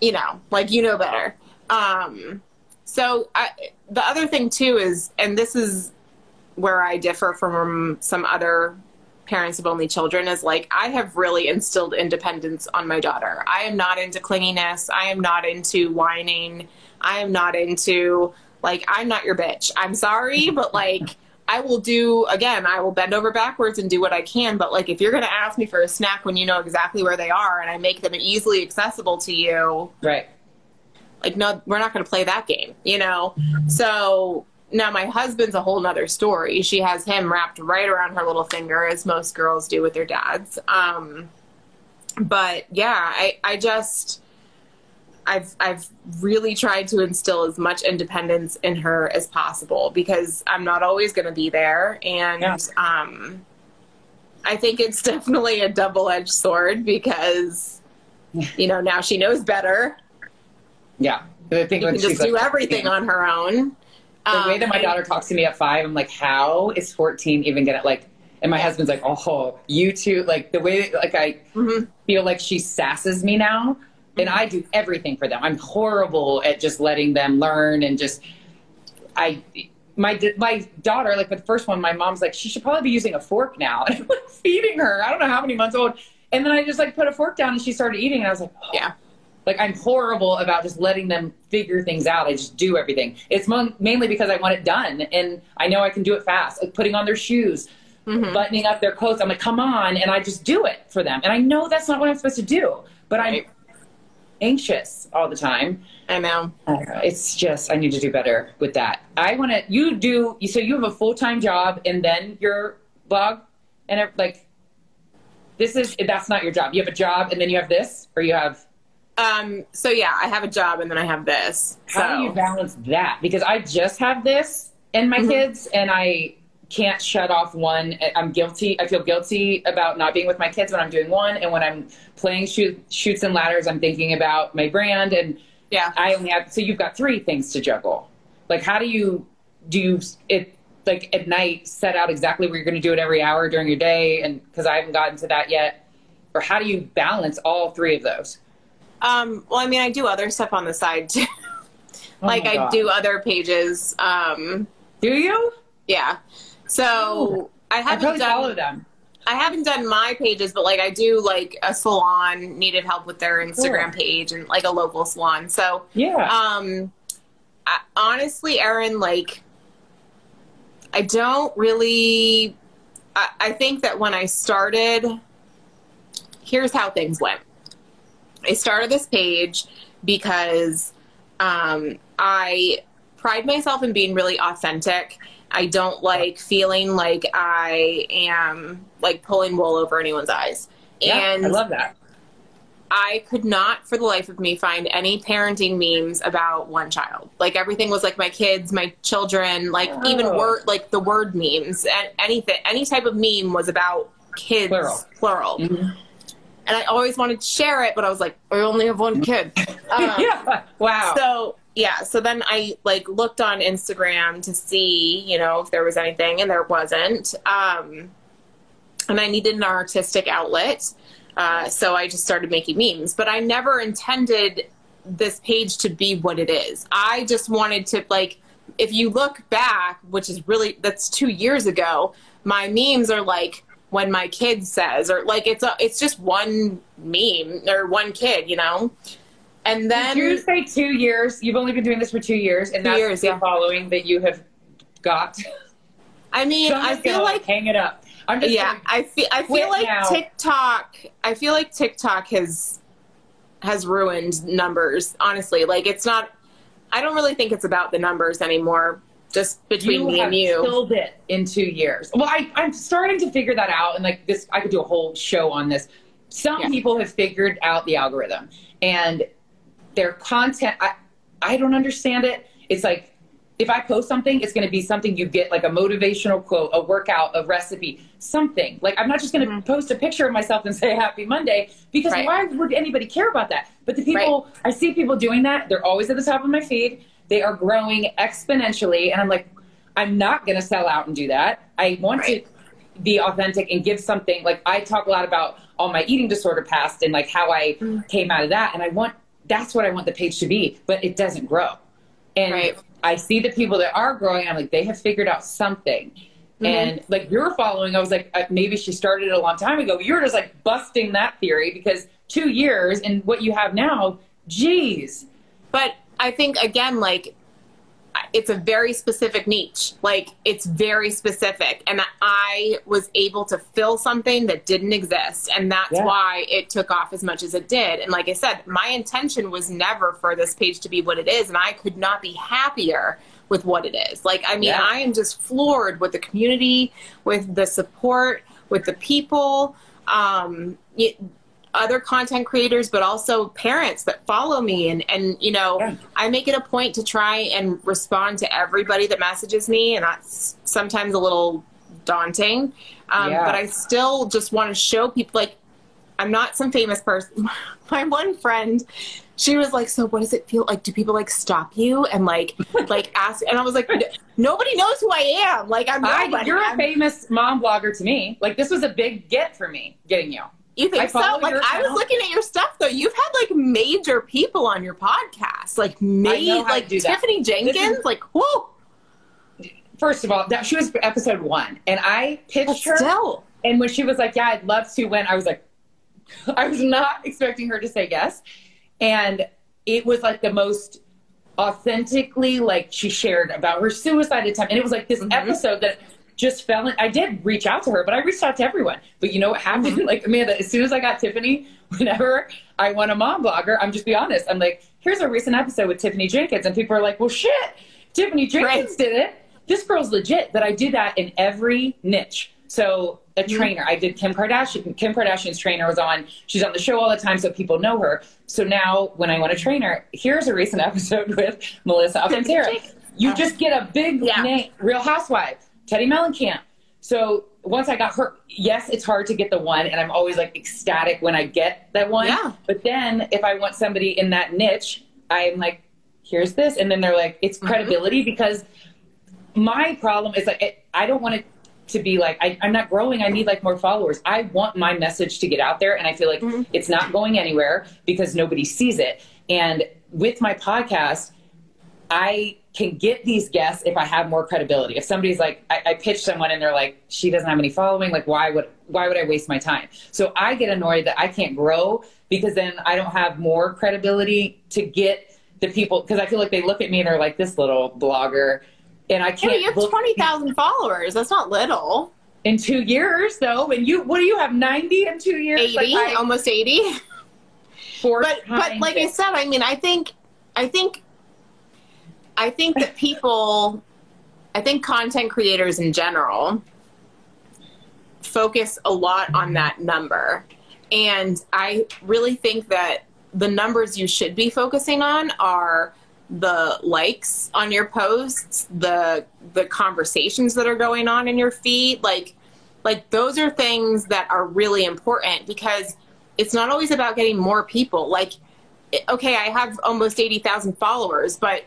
you know, like you know better. Um, so I, the other thing too is, and this is where I differ from some other parents of only children is like I have really instilled independence on my daughter. I am not into clinginess. I am not into whining. I am not into like I'm not your bitch. I'm sorry, but like I will do again, I will bend over backwards and do what I can, but like if you're going to ask me for a snack when you know exactly where they are and I make them easily accessible to you, right. like no we're not going to play that game you know mm-hmm. so now my husband's a whole nother story she has him wrapped right around her little finger as most girls do with their dads um but yeah i i just i've i've really tried to instill as much independence in her as possible because i'm not always going to be there and Yeah. um i think it's definitely a double-edged sword because you know now she knows better Yeah. I think you can just do like, everything on her own. The way Um, that my and- daughter talks to me at five, I'm like, how is 14 even gonna like? And my husband's like, oh, you two, like the way, like I Mhm. feel like she sasses me now, and Mm-hmm. I do everything for them. I'm horrible at just letting them learn and just, I, my my daughter, like for the first one, my mom's like, she should probably be using a fork now, and I'm like feeding her. I don't know how many months old, and then I just like put a fork down, and she started eating, and I was like, oh, Yeah. Like I'm horrible about just letting them figure things out. I just do everything. It's mon- mainly because I want it done, and I know I can do it fast. Like putting on their shoes, Mhm. buttoning up their coats. I'm like, come on, and I just do it for them. And I know that's not what I'm supposed to do, but Right. I'm anxious all the time. I know. I know. It's just I need to do better with that. I want to. You do. You so you have a full time job and then your blog, and like this is that's not your job. You have a job and then you have this, or you have. Um, so yeah, I have a job and then I have this. How do you balance that? Because I just have this and my Mhm. kids, and I can't shut off one. I'm guilty. I feel guilty about not being with my kids when I'm doing one, and when I'm playing shoot, chutes and ladders, I'm thinking about my brand, and yeah. I only have. So you've got three things to juggle. Like, how do you do you it like at night set out exactly where you're going to do it every hour during your day? And because I haven't gotten to that yet, or how do you balance all three of those? Um, well, I mean, I do other stuff on the side too. Oh like my I do other pages. Um, Do you? yeah. So I I haven't probably done. follow them. I haven't done my pages, but like I do like a salon needed help with their Instagram Cool. page and like a local salon. So Yeah. Um, I, honestly, Erin, like, I don't really. I, I think that when I started, here's how things went. I started this page because um, I pride myself in being really authentic. I don't like feeling like I am like pulling wool over anyone's eyes. yeah, and I love that. I could not for the life of me find any parenting memes about one child. Like everything was like my kids, my children, like even Oh. word like the word memes and anything any type of meme was about kids Plural. plural. Mhm. And I always wanted to share it, but I was like, I only have one kid. Um, yeah. Wow. so yeah, so then I like looked on Instagram to see, you know, if there was anything, and there wasn't. Um, and I needed an artistic outlet, uh, so I just started making memes. But I never intended this page to be what it is. I just wanted to like, if you look back, which is really that's two years ago, my memes are like when my kid says, or like it's a, it's just one meme or one kid, you know. And then Did you say two years? You've only been doing this for two years, and Two that's years, the yeah. following that you have got. I mean, I feel like hang it up. I'm just yeah, I feel I feel like now. TikTok. I feel like TikTok has has ruined numbers. Honestly, like it's not. I don't really think it's about the numbers anymore. Just between you me and you. killed it in two years. Well, I, I'm starting to figure that out, and like this, I could do a whole show on this. Some Yeah. people have figured out the algorithm, and their content. I, I don't understand it. It's like if I post something, it's going to be something you get like a motivational quote, a workout, a recipe, something. Like I'm not just going to mm-hmm. post a picture of myself and say happy Monday because right. why would anybody care about that? But the people, right. I see people doing that. They're always at the top of my feed. They are growing exponentially. And I'm like, I'm not going to sell out and do that. I want right. to be authentic and give something. Like I talk a lot about all my eating disorder past and like how I mm. came out of that. And I want, that's what I want the page to be, but it doesn't grow. And right. I see the people that are growing. I'm like, they have figured out something. Mm-hmm. And like you're following, I was like, uh, maybe she started it a long time ago. You're just like busting that theory because two years and what you have now, geez. But I think again, like it's a very specific niche. Like it's very specific. And I was able to fill something that didn't exist. And that's yeah. why it took off as much as it did. And like I said, my intention was never for this page to be what it is. And I could not be happier with what it is. Like, I mean, yeah. I am just floored with the community, with the support, with the people. Um, it, other content creators but also parents that follow me. And and you know yeah. i make it a point to try and respond to everybody that messages me and that's sometimes a little daunting. Um, yeah. but i still just want to show people like i'm not some famous person my one friend she was like so what does it feel like? Do people like stop you and like like ask? And i was like nobody knows who i am. Like i'm I, you're I'm, a famous mom blogger to me. Like this was a big get for me getting you you think so? Like I was looking at your stuff though. You've had like major people on your podcast, like made like Tiffany Jenkins. Is, like whoa. First of all, that she was episode one, and I pitched but her. Still. And when she was like, "Yeah, I'd love to," when I was like, I was not expecting her to say yes, and it was like the most authentically like she shared about her suicide attempt, and it was like this mm-hmm. episode that just fell in. I did reach out to her, but I reached out to everyone. But you know what happened? Mm-hmm. Like Amanda, as soon as I got Tiffany, whenever I want a mom blogger, I'm just be honest. I'm like, here's a recent episode with Tiffany Jenkins, and people are like, well, shit, Tiffany Jenkins right. did it. This girl's legit. But I do that in every niche. So a mm-hmm. trainer, I did Kim Kardashian. Kim Kardashian's trainer was on. She's on the show all the time, so people know her. So now, when I want a trainer, here's a recent episode with Melissa Alcantara. You just get a big yeah. name, Real Housewives Teddi Mellencamp. So once I got her, yes, it's hard to get the one, and I'm always like ecstatic when I get that one. Yeah. But then if I want somebody in that niche, I'm like, here's this, and then they're like, it's mm-hmm. credibility mm-hmm. because my problem is like it, I don't want it to be like I, am not growing. I need like more followers. I want my message to get out there, and I feel like mm-hmm. it's not going anywhere because nobody sees it. And with my podcast, I can get these guests if I have more credibility. If somebody's like, I, I, pitch someone and they're like, she doesn't have any following, like why would why would I waste my time? So I get annoyed that I can't grow because then I don't have more credibility to get the people because I feel like they look at me and they're like this little blogger, and I can't. you have twenty thousand followers. That's not little. In two years, though, and you what do you have ninety in two years? Eighty, like I, almost eighty. but but like I said, I mean, I think I think I think that people, I think content creators in general focus a lot on that number. And I really think that the numbers you should be focusing on are the likes on your posts, the the conversations that are going on in your feed, like like those are things that are really important because it's not always about getting more people. Like okay, I have almost 80,000 followers, but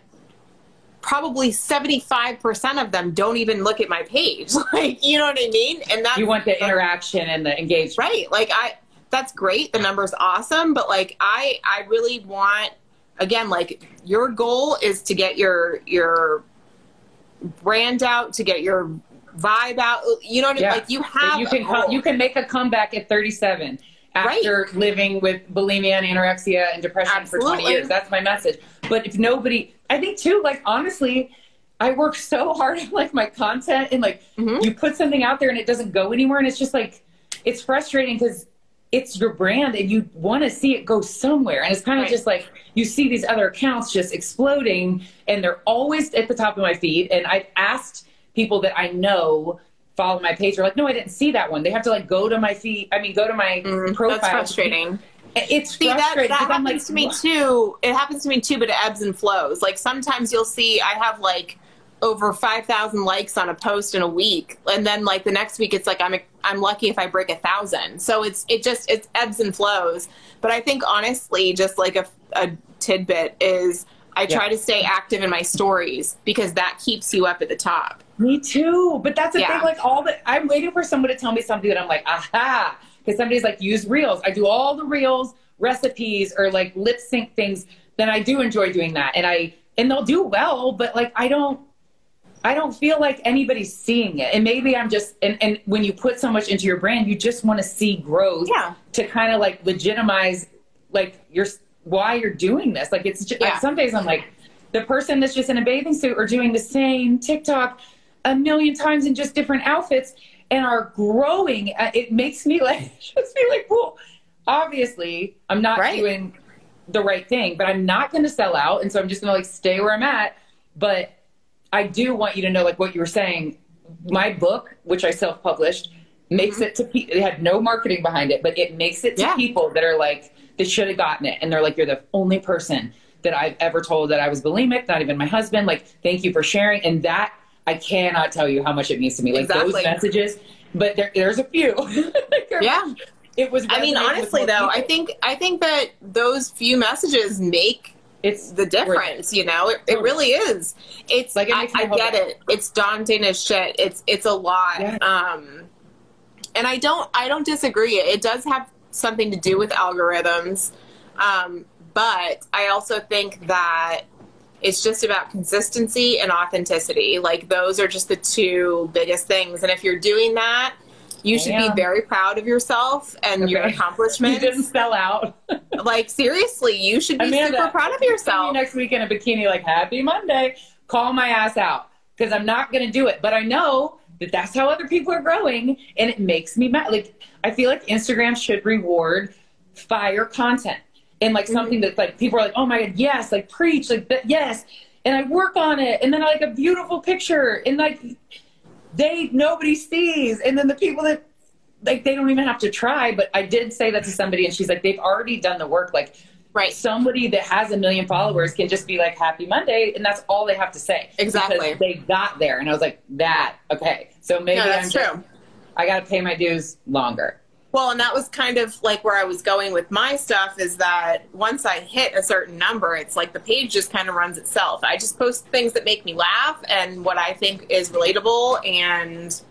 probably 75% of them don't even look at my page. Like, you know what I mean? And that You want the interaction and the engagement. Right. Like I that's great. The number's awesome, but like I I really want again like your goal is to get your your brand out, to get your vibe out. You know what yeah. I mean? Like you have you can you can make a comeback at 37 after right. living with bulimia and anorexia and depression Absolutely. for 20 years. That's my message. But if nobody, I think too, like honestly, I work so hard on like my content and like mm-hmm. you put something out there and it doesn't go anywhere and it's just like it's frustrating because it's your brand and you want to see it go somewhere and it's kind of right. just like you see these other accounts just exploding and they're always at the top of my feed and I've asked people that I know follow my page are like, no, I didn't see that one. They have to like go to my feed. I mean, go to my mm, profile. That's frustrating. It's see, frustrating. That, that happens like, to me too. It happens to me too, but it ebbs and flows. Like sometimes you'll see I have like over 5,000 likes on a post in a week. And then like the next week, it's like, I'm, I'm lucky if I break a thousand. So it's, it just, it ebbs and flows. But I think honestly, just like a, a tidbit is I Yeah. try to stay active in my stories because that keeps you up at the top. Me too. But that's the Yeah. thing. Like all the, I'm waiting for someone to tell me something that I'm like, aha, because somebody's like, use reels. I do all the reels, recipes, or like lip sync things. Then I do enjoy doing that, and I and they'll do well. But like, I don't. I don't feel like anybody's seeing it. And maybe I'm just and, and when you put so much into your brand, you just want to see growth Yeah. to kind of like legitimize like your why you're doing this. Like it's just, Yeah. like some days I'm like the person that's just in a bathing suit or doing the same TikTok a million times in just different outfits and are growing. Uh, It makes me like just feel like well, obviously I'm not Right. doing the right thing, but I'm not going to sell out, and so I'm just going to like stay where I'm at. But I do want you to know, like what you were saying, my book, which I self-published, makes it to people. it had no marketing behind it, but it makes it to Yeah. people that are like they should have gotten it, and they're like, you're the only person that I've ever told that I was bulimic, not even my husband. Like, thank you for sharing, and that I cannot tell you how much it means to me. Like those messages, but there, there's a few. Yeah. it was. I mean, honestly though, I think, I think that those few messages make it's the difference you know? It, it really is. It's Like, like it I, I get it. It's daunting as shit. It's it's a lot. Yeah. um and i don't i don't disagree. It does have something to do with algorithms um but i also think that it's just about consistency and authenticity like those are just the two biggest things and if you're doing that you should be very proud of yourself and your Okay. You accomplishments didn't sell out. like seriously you should be Amanda, super proud of if you see me yourself next week in a bikini, like Happy Monday. Call my ass out because I'm not going to do it. But I know that that's how other people are growing, and it makes me mad. Like I feel like Instagram should reward fire content and like mm-hmm. something that's like people are like, oh my god, yes, like preach, like that, yes, and I work on it, and then I like a beautiful picture, and like they nobody sees, and then the people that like they don't even have to try. But I did say that to somebody, and she's like, they've already done the work, like right somebody that has a million followers can just be like happy monday and that's all they have to say Exactly. because they got there and i was like that okay so maybe No, that's i'm just true. i gotta pay my dues longer Well, and that was kind of like where I was going with my stuff is that once I hit a certain number, it's like the page just kind of runs itself. I just post things that make me laugh and what I think is relatable and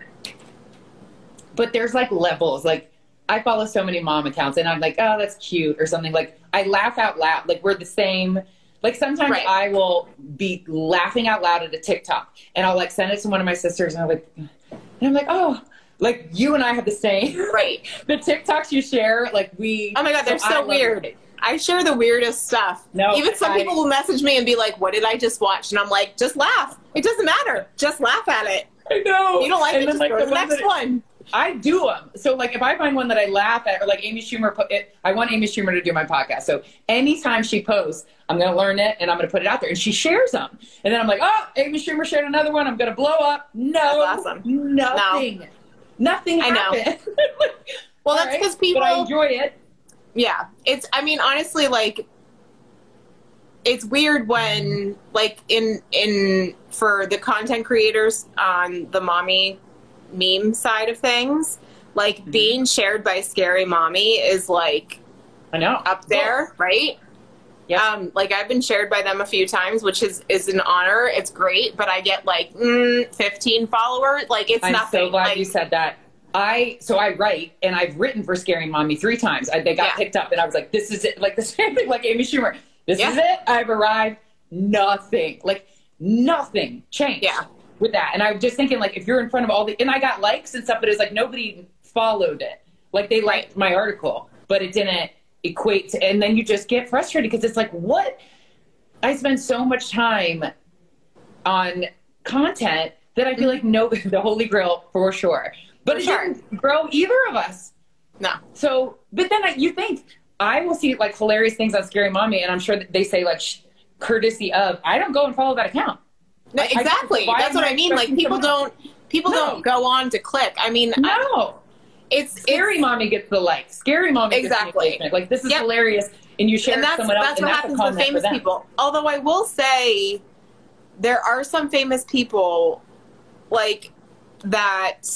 but there's like levels like i follow so many mom accounts and i'm like oh that's cute or something like i laugh out loud like we're the same like sometimes Right. i will be laughing out loud at a tiktok and i'll like send it to one of my sisters and i'm like and i'm like oh like you and i have the same right. the TikToks you share, like we. Oh my god, they're so love weird. it. I share the weirdest stuff. No, Even some I- people will message me and be like, "What did I just watch?" And I'm like, "Just laugh. It doesn't matter. Just laugh at it. I know. You don't like And it? then, Just go to the next that- one." I do them. So like if I find one that I laugh at, or like Amy Schumer, put it, I want Amy Schumer to do my podcast. So anytime she posts, I'm going to learn it and I'm going to put it out there, and she shares them. And then I'm like, oh, Amy Schumer shared another one. I'm going to blow up. No, That's awesome. Nothing. Nothing I know. happened. Well, All that's right, because people. But I enjoy it. yeah it's i mean honestly like it's weird when like in in for the content creators on the mommy meme side of things like Mm-hmm. being shared by scary mommy is like I know. up there right Yep. um like i've been shared by them a few times which is is an honor it's great but i get like mm, 15 followers like it's I'm nothing so glad like, you said that. I so I write and I've written for Scary Mommy three times. I, they got Yeah. picked up and I was like, this is it. Like the same thing, like Amy Schumer. This Yeah. is it. I've arrived. Nothing, like nothing changed. Yeah. With that, and I'm just thinking, like, if you're in front of all the, and I got likes and stuff, but it's like nobody followed it. Like they liked my article, but it didn't equate to. And then you just get frustrated because it's like, what? I spend so much time on content that I feel like no, the Holy Grail for sure. But For it sure. didn't grow either of us. no So, but then I, you think I will see like hilarious things on Scary Mommy, and I'm sure that they say like sh- courtesy of. I don't go and follow that account. No, I- I- exactly. That's what I I mean. Like people don't people No. don't go on to click. I mean, I- No, it's Scary it's, Mommy gets the like. Scary Mommy gets the Exactly. Like this is Yep. hilarious, and you share and that's with someone else, that's and what that's a happens with famous people. Although I will say, there are some famous people like that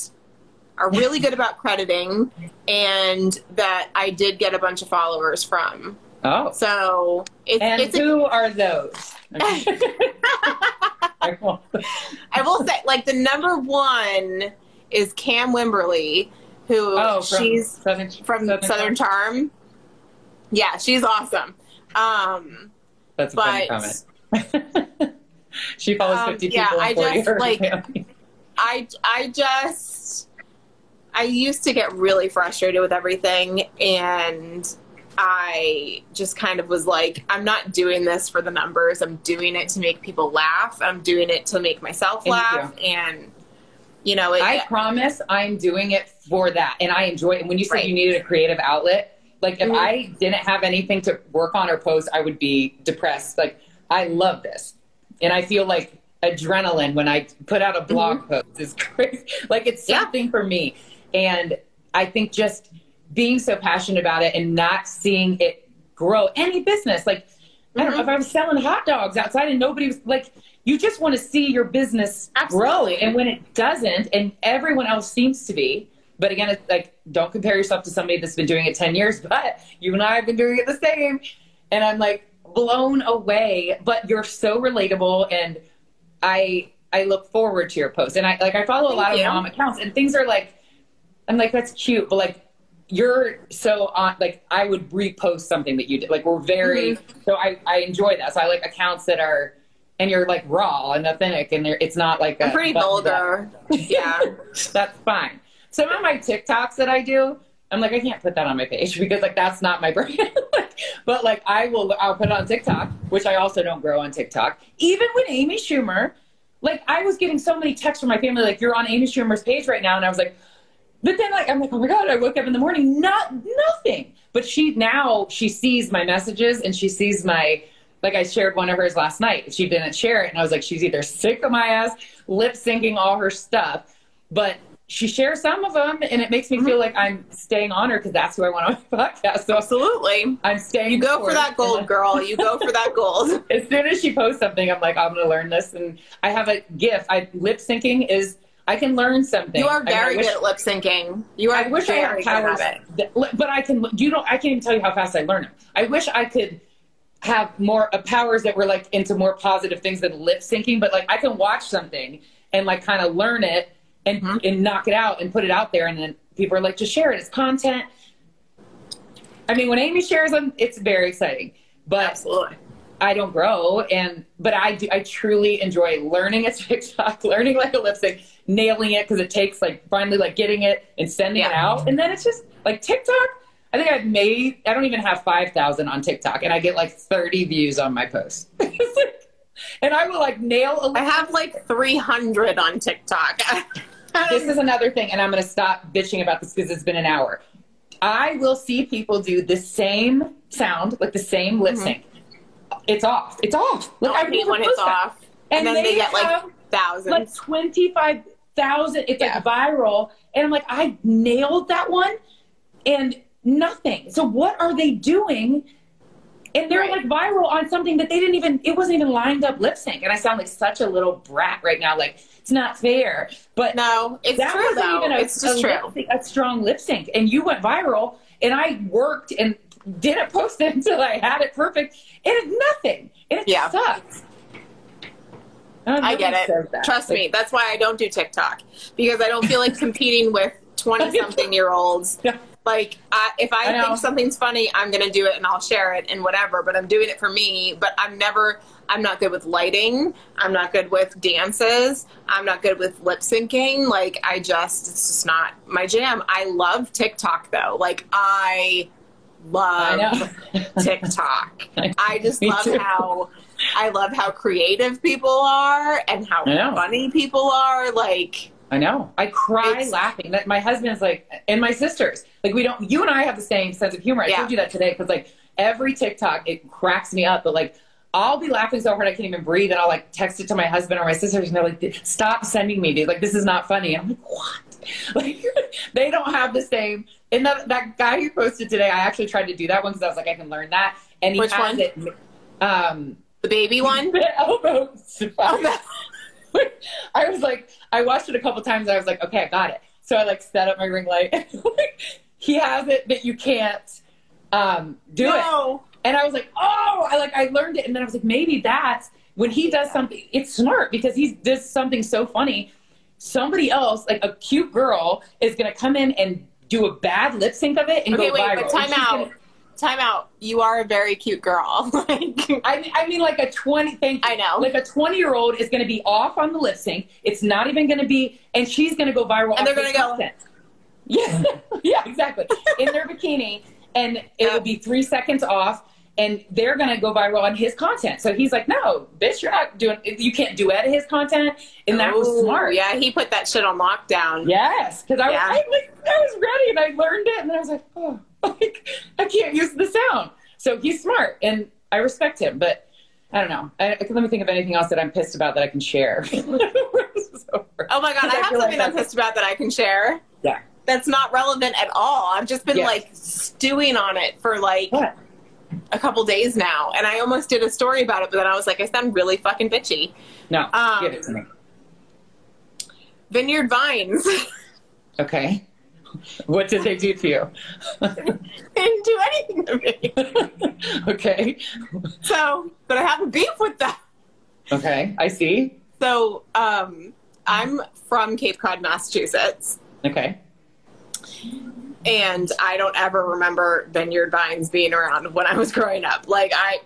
are really good about crediting and that I did get a bunch of followers from. Oh. So it's, and it's a- who are those? I will say, like the number one is Cam Wimberly, who oh, from she's Southern, from Southern, Charm. Yeah, she's awesome. Um, That's a funny but comment. she follows Um, 50 yeah, people. I in 40 just, like- family. I I just I used to get really frustrated with everything and I just kind of was like I'm not doing this for the numbers. I'm doing it to make people laugh. I'm doing it to make myself laugh and you know it, I promise I'm doing it for that. And I enjoy it. And when you said Right. you needed a creative outlet, like if Mhm. I didn't have anything to work on or post, I would be depressed. Like I love this. And I feel like adrenaline when I put out a blog post is crazy. Like it's Mm-hmm. Yeah. something for me. And I think just being so passionate about it and not seeing it grow any business. Like, I don't know if mm-hmm. I was selling hot dogs outside and nobody was like, you just want to see your business grow. Absolutely. And when it doesn't, and everyone else seems to be, but again, it's like, don't compare yourself to somebody that's been doing it 10 years, but you and I have been doing it the same. And I'm like blown away, but you're so relatable. And I, I look forward to your posts. And I like, I follow a Thank lot you. of mom accounts and things are like, I'm like, that's cute, but like, you're so on, like, I would repost something that you did. Like, we're very, Mm-hmm. so I, I enjoy that. So I like accounts that are, and you're like raw and authentic and it's not like, I'm a pretty vulgar. Yeah. That's fine. Some of my TikToks that I do, I'm like, I can't put that on my page because like that's not my brand. but like I will, I'll put it on TikTok, which I also don't grow on TikTok. Even when Amy Schumer, like I was getting so many texts from my family, like you're on Amy Schumer's page right now, and I was like, but then like I'm like, oh my god, I woke up in the morning, not nothing. But she now she sees my messages and she sees my like I shared one of hers last night. She didn't share it, and I was like, she's either sick of my ass lip syncing all her stuff, but she shares some of them, and it makes me feel mm-hmm. like I'm staying on her because that's who I want on my podcast. So Absolutely. I'm staying. You go for that gold, girl. You go for that gold. As soon as she posts something, I'm like, I'm going to learn this, and I have a gift. I lip syncing is I can learn something. You are I mean, I very wish- good at lip syncing. You are I wish I very had powers, that- but I can. You don't. I can't even tell you how fast I learn them. I wish I could have more uh, powers that were like into more positive things than lip syncing. But like I can watch something and like kind of learn it and Mm-hmm. and knock it out and put it out there, and then people are like, just share it. It's content. I mean, when Amy shares them, it's very exciting. But Absolutely. I don't grow, and but I do. I truly enjoy learning a TikTok, learning like a lip sync, nailing it because it takes like finally like getting it and sending it out, and then it's just like TikTok. I think I've made. I don't even have five thousand on TikTok, and I get like thirty views on my post. And I will like nail a. I have like 300 on TikTok. this is another thing, and I'm going to stop bitching about this because it's been an hour. I will see people do the same sound, like the same mm-hmm. lip sync. It's off. It's off. Like I hate when it's off. And, then they, get like thousands. like twenty five thousand. It's Yeah. like viral, and I'm like, I nailed that one, and nothing. So what are they doing? And they're Right. like viral on something that they didn't even. It wasn't even lined up lip sync, and I sound like such a little brat right now. Like it's not fair, but no, it's that true wasn't though. even a, it's just a true. sync- a strong lip sync, and you went viral, and I worked and didn't post it until I had it perfect, it's nothing, it Yeah. sucks. don't I get it. Trust Like, me. That's why I don't do TikTok because I don't feel like competing with 20 something year olds. Yeah. Like, I, if I, I think something's funny, I'm going to do it and I'll share it and whatever, but I'm doing it for me. But I'm never, I'm not good with lighting. I'm not good with dances. I'm not good with lip syncing. Like, I just, it's just not my jam. I love TikTok though. Like, I I love know. TikTok. I just Me love too. how I love how creative people are and how funny people are. Like, I know. I cry It's- laughing. That my husband's like, and my sisters, like we don't. You and I have the same sense of humor. I Yeah. told you that today because like every TikTok, it cracks me up. But like, I'll be laughing so hard I can't even breathe, and I'll like text it to my husband or my sisters, and they're like, "Stop sending me, dude! Like this is not funny." And I'm like, "What?" Like they don't have the same. And that, that guy who posted today, I actually tried to do that one because I was like, I can learn that. And he Which has one? it. Um, The baby one? the elbow. I was like, I watched it a couple times. And I was like, okay, I got it. So I like set up my ring light. he has it, but you can't um, do it. no. And I was like, oh, I like I learned it, and then I was like, maybe that's when he does something. It's smart because he does something so funny. Somebody else, like a cute girl, is gonna come in and do a bad lip sync of it and Okay, go wait, viral. but time out. gonna- Time out. You are a very cute girl. like, I mean, I mean, like a twenty. Thank you. I know. Like a twenty-year-old is going to be off on the lip sync. It's not even going to be, and she's going to go viral. And they're gonna go- content. Yeah, yeah, exactly. In their bikini, and it will be three seconds off, and they're going to go viral on his content. So he's like, "No, bitch, you're not doing. You can't duet his content." And that was smart. Yeah, he put that shit on lockdown. Yes, because I, Yeah. was I, like, I was ready and I learned it, and then I was like, oh, like, I can't use the sound. So he's smart, and I respect him. But I don't know. I, let me think of anything else that I'm pissed about that I can share. Oh my god, I have feel like something I'm pissed about that I can share. Yeah. That's not relevant at all. I've just been Yes. like stewing on it for like What? A couple days now, and I almost did a story about it, but then I was like, I sound really fucking bitchy. No, Um, give it to me. Vineyard Vines Okay. What did they do to you? didn't do anything to me. okay. So, but I have a beef with them. Okay. I see. So, um, I'm from Cape Cod, Massachusetts, Okay. And I don't ever remember Vineyard Vines being around when I was growing up. Like, I,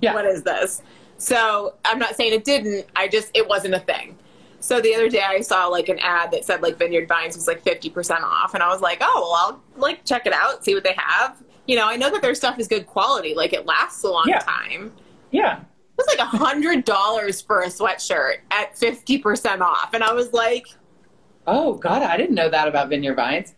Yeah. what is this? So, I'm not saying it didn't. I just it wasn't a thing. So the other day I saw like an ad that said like Vineyard Vines was like 50% off, and I was like, oh well, I'll like check it out, see what they have. You know, I know that their stuff is good quality, like it lasts a long Yeah. time. Yeah. It was like a hundred dollars for a sweatshirt at fifty percent off, and I was like, Oh God, I didn't know that about Vineyard Vines.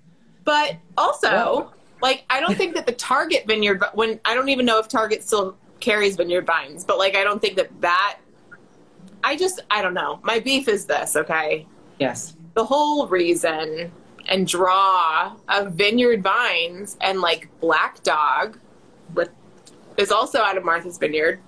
But also, like, I don't think that the Target Vineyard when I don't even know if Target still carries Vineyard Vines, but like, I don't think that that. I just I don't know. My beef is this, okay? Yes. The whole reason and draw of Vineyard Vines and like Black Dog, with is also out of Martha's Vineyard,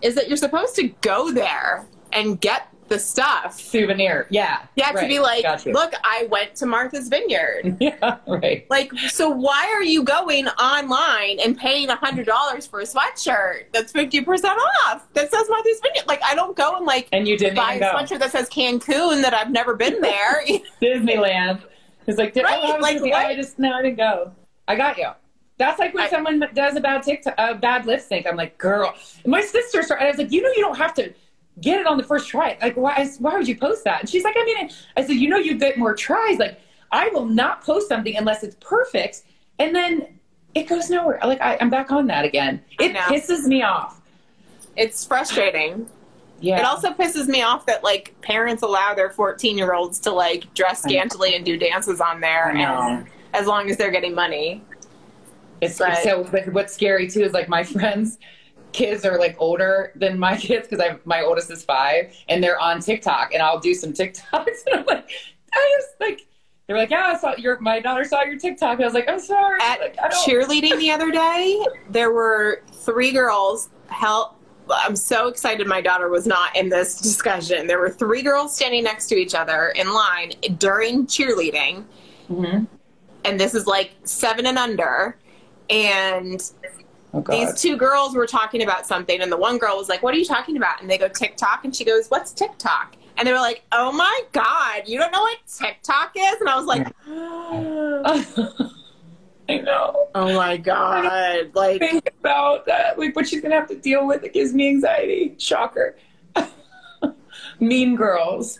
is that you're supposed to go there and get the stuff. Souvenir. Yeah. Yeah, to be like, Got you. look, I went to Martha's Vineyard. Yeah. Right. like, so why are you going online and paying hundred dollars for a sweatshirt that's fifty percent off that says Martha's Vineyard? Like, I don't go and like And you didn't buy a go. sweatshirt that says Cancun that I've never been there. Disneyland. It's like, did, oh, Right, oh, I like? I just no, I didn't go. I got you. That's like when I- someone does a bad TikTok, a bad lip sync. I'm like, girl. My sister started. I was like, you know, you don't have to get it on the first try. Like, why? Why would you post that? And she's like, I mean, I said, you know, you get more tries. Like, I will not post something unless it's perfect, and then it goes nowhere. Like, I, I'm back on that again. It pisses me off. it's frustrating. Yeah. It also pisses me off that like parents allow their 14 year olds to like dress scantily and do dances on there, and as long as they're getting money. It's But- so. But what's scary too is like my friends' kids are like older than my kids because I my oldest is five and they're on TikTok and I'll do some TikToks and I'm like, I just like they're like, yeah, I saw your my daughter saw your TikTok. I was like, I'm sorry. At Like, cheerleading the other day, there were three girls. Help! I'm so excited. My daughter was not in this discussion. There were three girls standing next to each other in line during cheerleading, Mhm. and this is like seven and under. And Oh these two girls were talking about something, and the one girl was like, "What are you talking about?" And they go TikTok, and she goes, "What's TikTok?" And they were like, "Oh my god, you don't know what TikTok is?" And I was like, oh. I know. "Oh my god!" Like, Think about that. Like what she's gonna have to deal with. It gives me anxiety. Shocker. mean girls.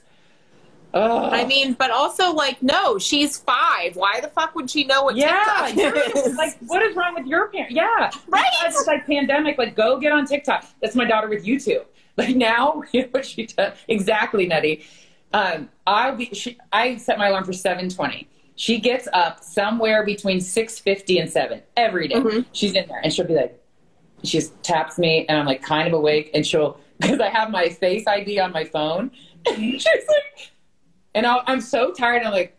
Ugh. I mean, but also like, no, she's five. Why the fuck would she know what Yeah, TikTok is? like what is wrong with your parents? Yeah, Right. It's like pandemic. Like go get on TikTok. That's my daughter with YouTube. Like now, you know what she does exactly, Nutty. Um, I'll be. She, I set my alarm for seven twenty. She gets up somewhere between six fifty and seven every day. Mhm. She's in there, and she'll be like, she just taps me, and I'm like kind of awake, and she'll because I have my Face ID on my phone. she's like, and I'll, I'm so tired. I'm like,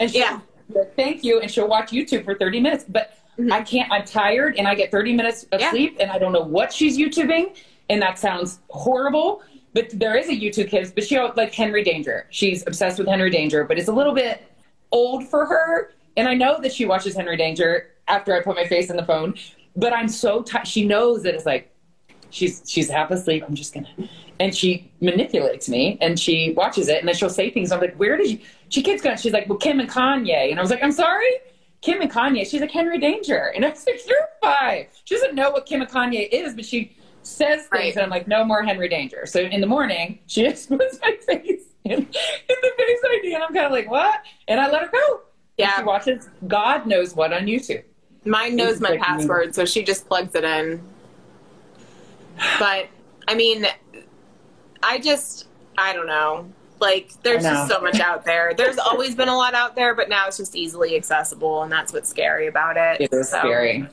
and she'll Yeah. thank you, and she'll watch YouTube for 30 minutes. But mm-hmm. I can't. I'm tired, and I get 30 minutes of Yeah. sleep, and I don't know what she's YouTubing, and that sounds horrible. But there is a YouTube Kids, but she like Henry Danger. She's obsessed with Henry Danger, but it's a little bit old for her. And I know that she watches Henry Danger after I put my face in the phone, but I'm so tired. She knows that it's like she's she's half asleep. I'm just gonna, and she manipulates me, and she watches it, and then she'll say things. I'm like, where did you? She keeps going. She's like, well, Kim and Kanye, and I was like, I'm sorry, Kim and Kanye. She's like Henry Danger, and I was like, you're five. She doesn't know what Kim and Kanye is, but she says things, Right. and I'm like, no more Henry Danger. So in the morning, she just puts my face in, in the face ID, and I'm kind of like, what? And I let her go. And Yeah. she watches God knows what on YouTube. Mine knows my password, so she just plugs it in. But I mean, I just I don't know. Like there's know. just so much out there. There's always been a lot out there, but now it's just easily accessible, and that's what's scary about it. It is So, scary,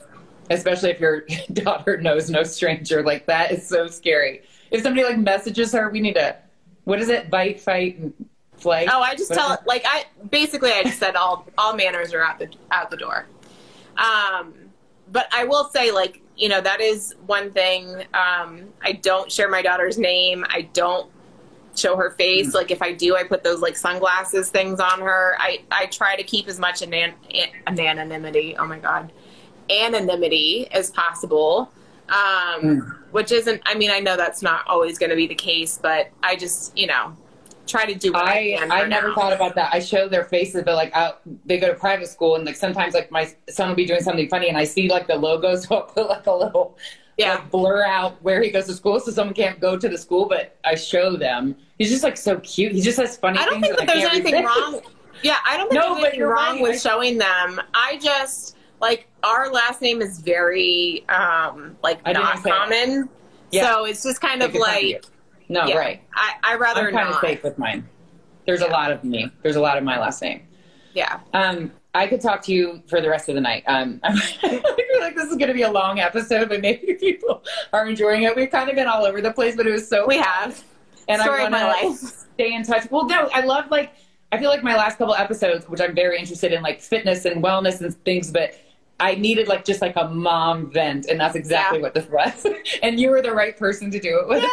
especially if your daughter knows no stranger. Like that is so scary. If somebody like messages her, we need to. What is it? Bite, fight, and flight. Oh, I just What tell it like I basically I just said all all manners are out the out the door. Um, but I will say like you know that is one thing. Um, I don't share my daughter's name. I don't show her face. Mm. Like if I do, I put those like sunglasses things on her. I I try to keep as much anan- an- anonymity. Oh my god, anonymity as possible. Um, Mm. which isn't. I mean, I know that's not always going to be the case, but I just you know try to do I, I. I never now. thought about that. I show their faces, but like they go to private school, and like sometimes like my son will be doing something funny, and I see like the logo, so I'll put like a little Yeah. like, blur out where he goes to school, so someone can't go to the school, but I show them. He's just like so cute. He just has funny. I don't things think that there's anything resist. wrong. Yeah, I don't think No, there's anything you're wrong right. with showing them. I just like our last name is very um like I not that. common. Yeah. So it's just kind of Take your time, like No, yeah, right. I I rather I'm kind of not. safe with mine. There's a lot of me. There's a lot of my last name. Yeah. Um, I could talk to you for the rest of the night. Um, I feel like this is going to be a long episode, but maybe people are enjoying it. We've kind of been all over the place, but it was so We have. and Story I of want to stay in touch. Well, no, I love like I feel like my last couple episodes, which I'm very interested in, like fitness and wellness and things, but I needed like just like a mom vent, and that's exactly Yeah. what this was. and you were the right person to do it with.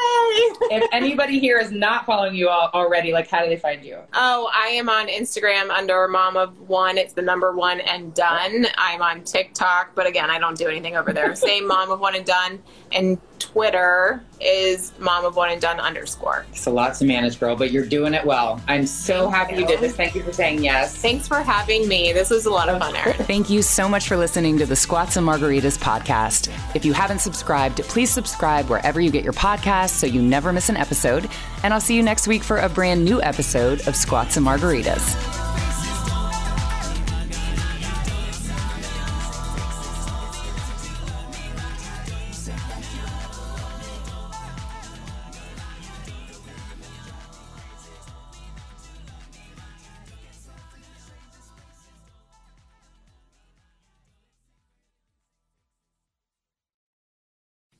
if anybody here is not following you all already, like how do they find you? Oh, I am on Instagram under mom of one. It's the number one and done. I'm on TikTok, but again, I don't do anything over there. Same mom of one and done. And Twitter is mom of one and done underscore. It's a lot to manage, girl, but you're doing it well. I'm so Thank happy you you. did this. Thank you for saying yes. Thanks for having me. This was a lot of fun, Erin. Thank you so much for listening to the Squats and Margaritas podcast. If you haven't subscribed, please subscribe wherever you get your podcasts so you never miss an episode. And I'll see you next week for a brand new episode of Squats and Margaritas.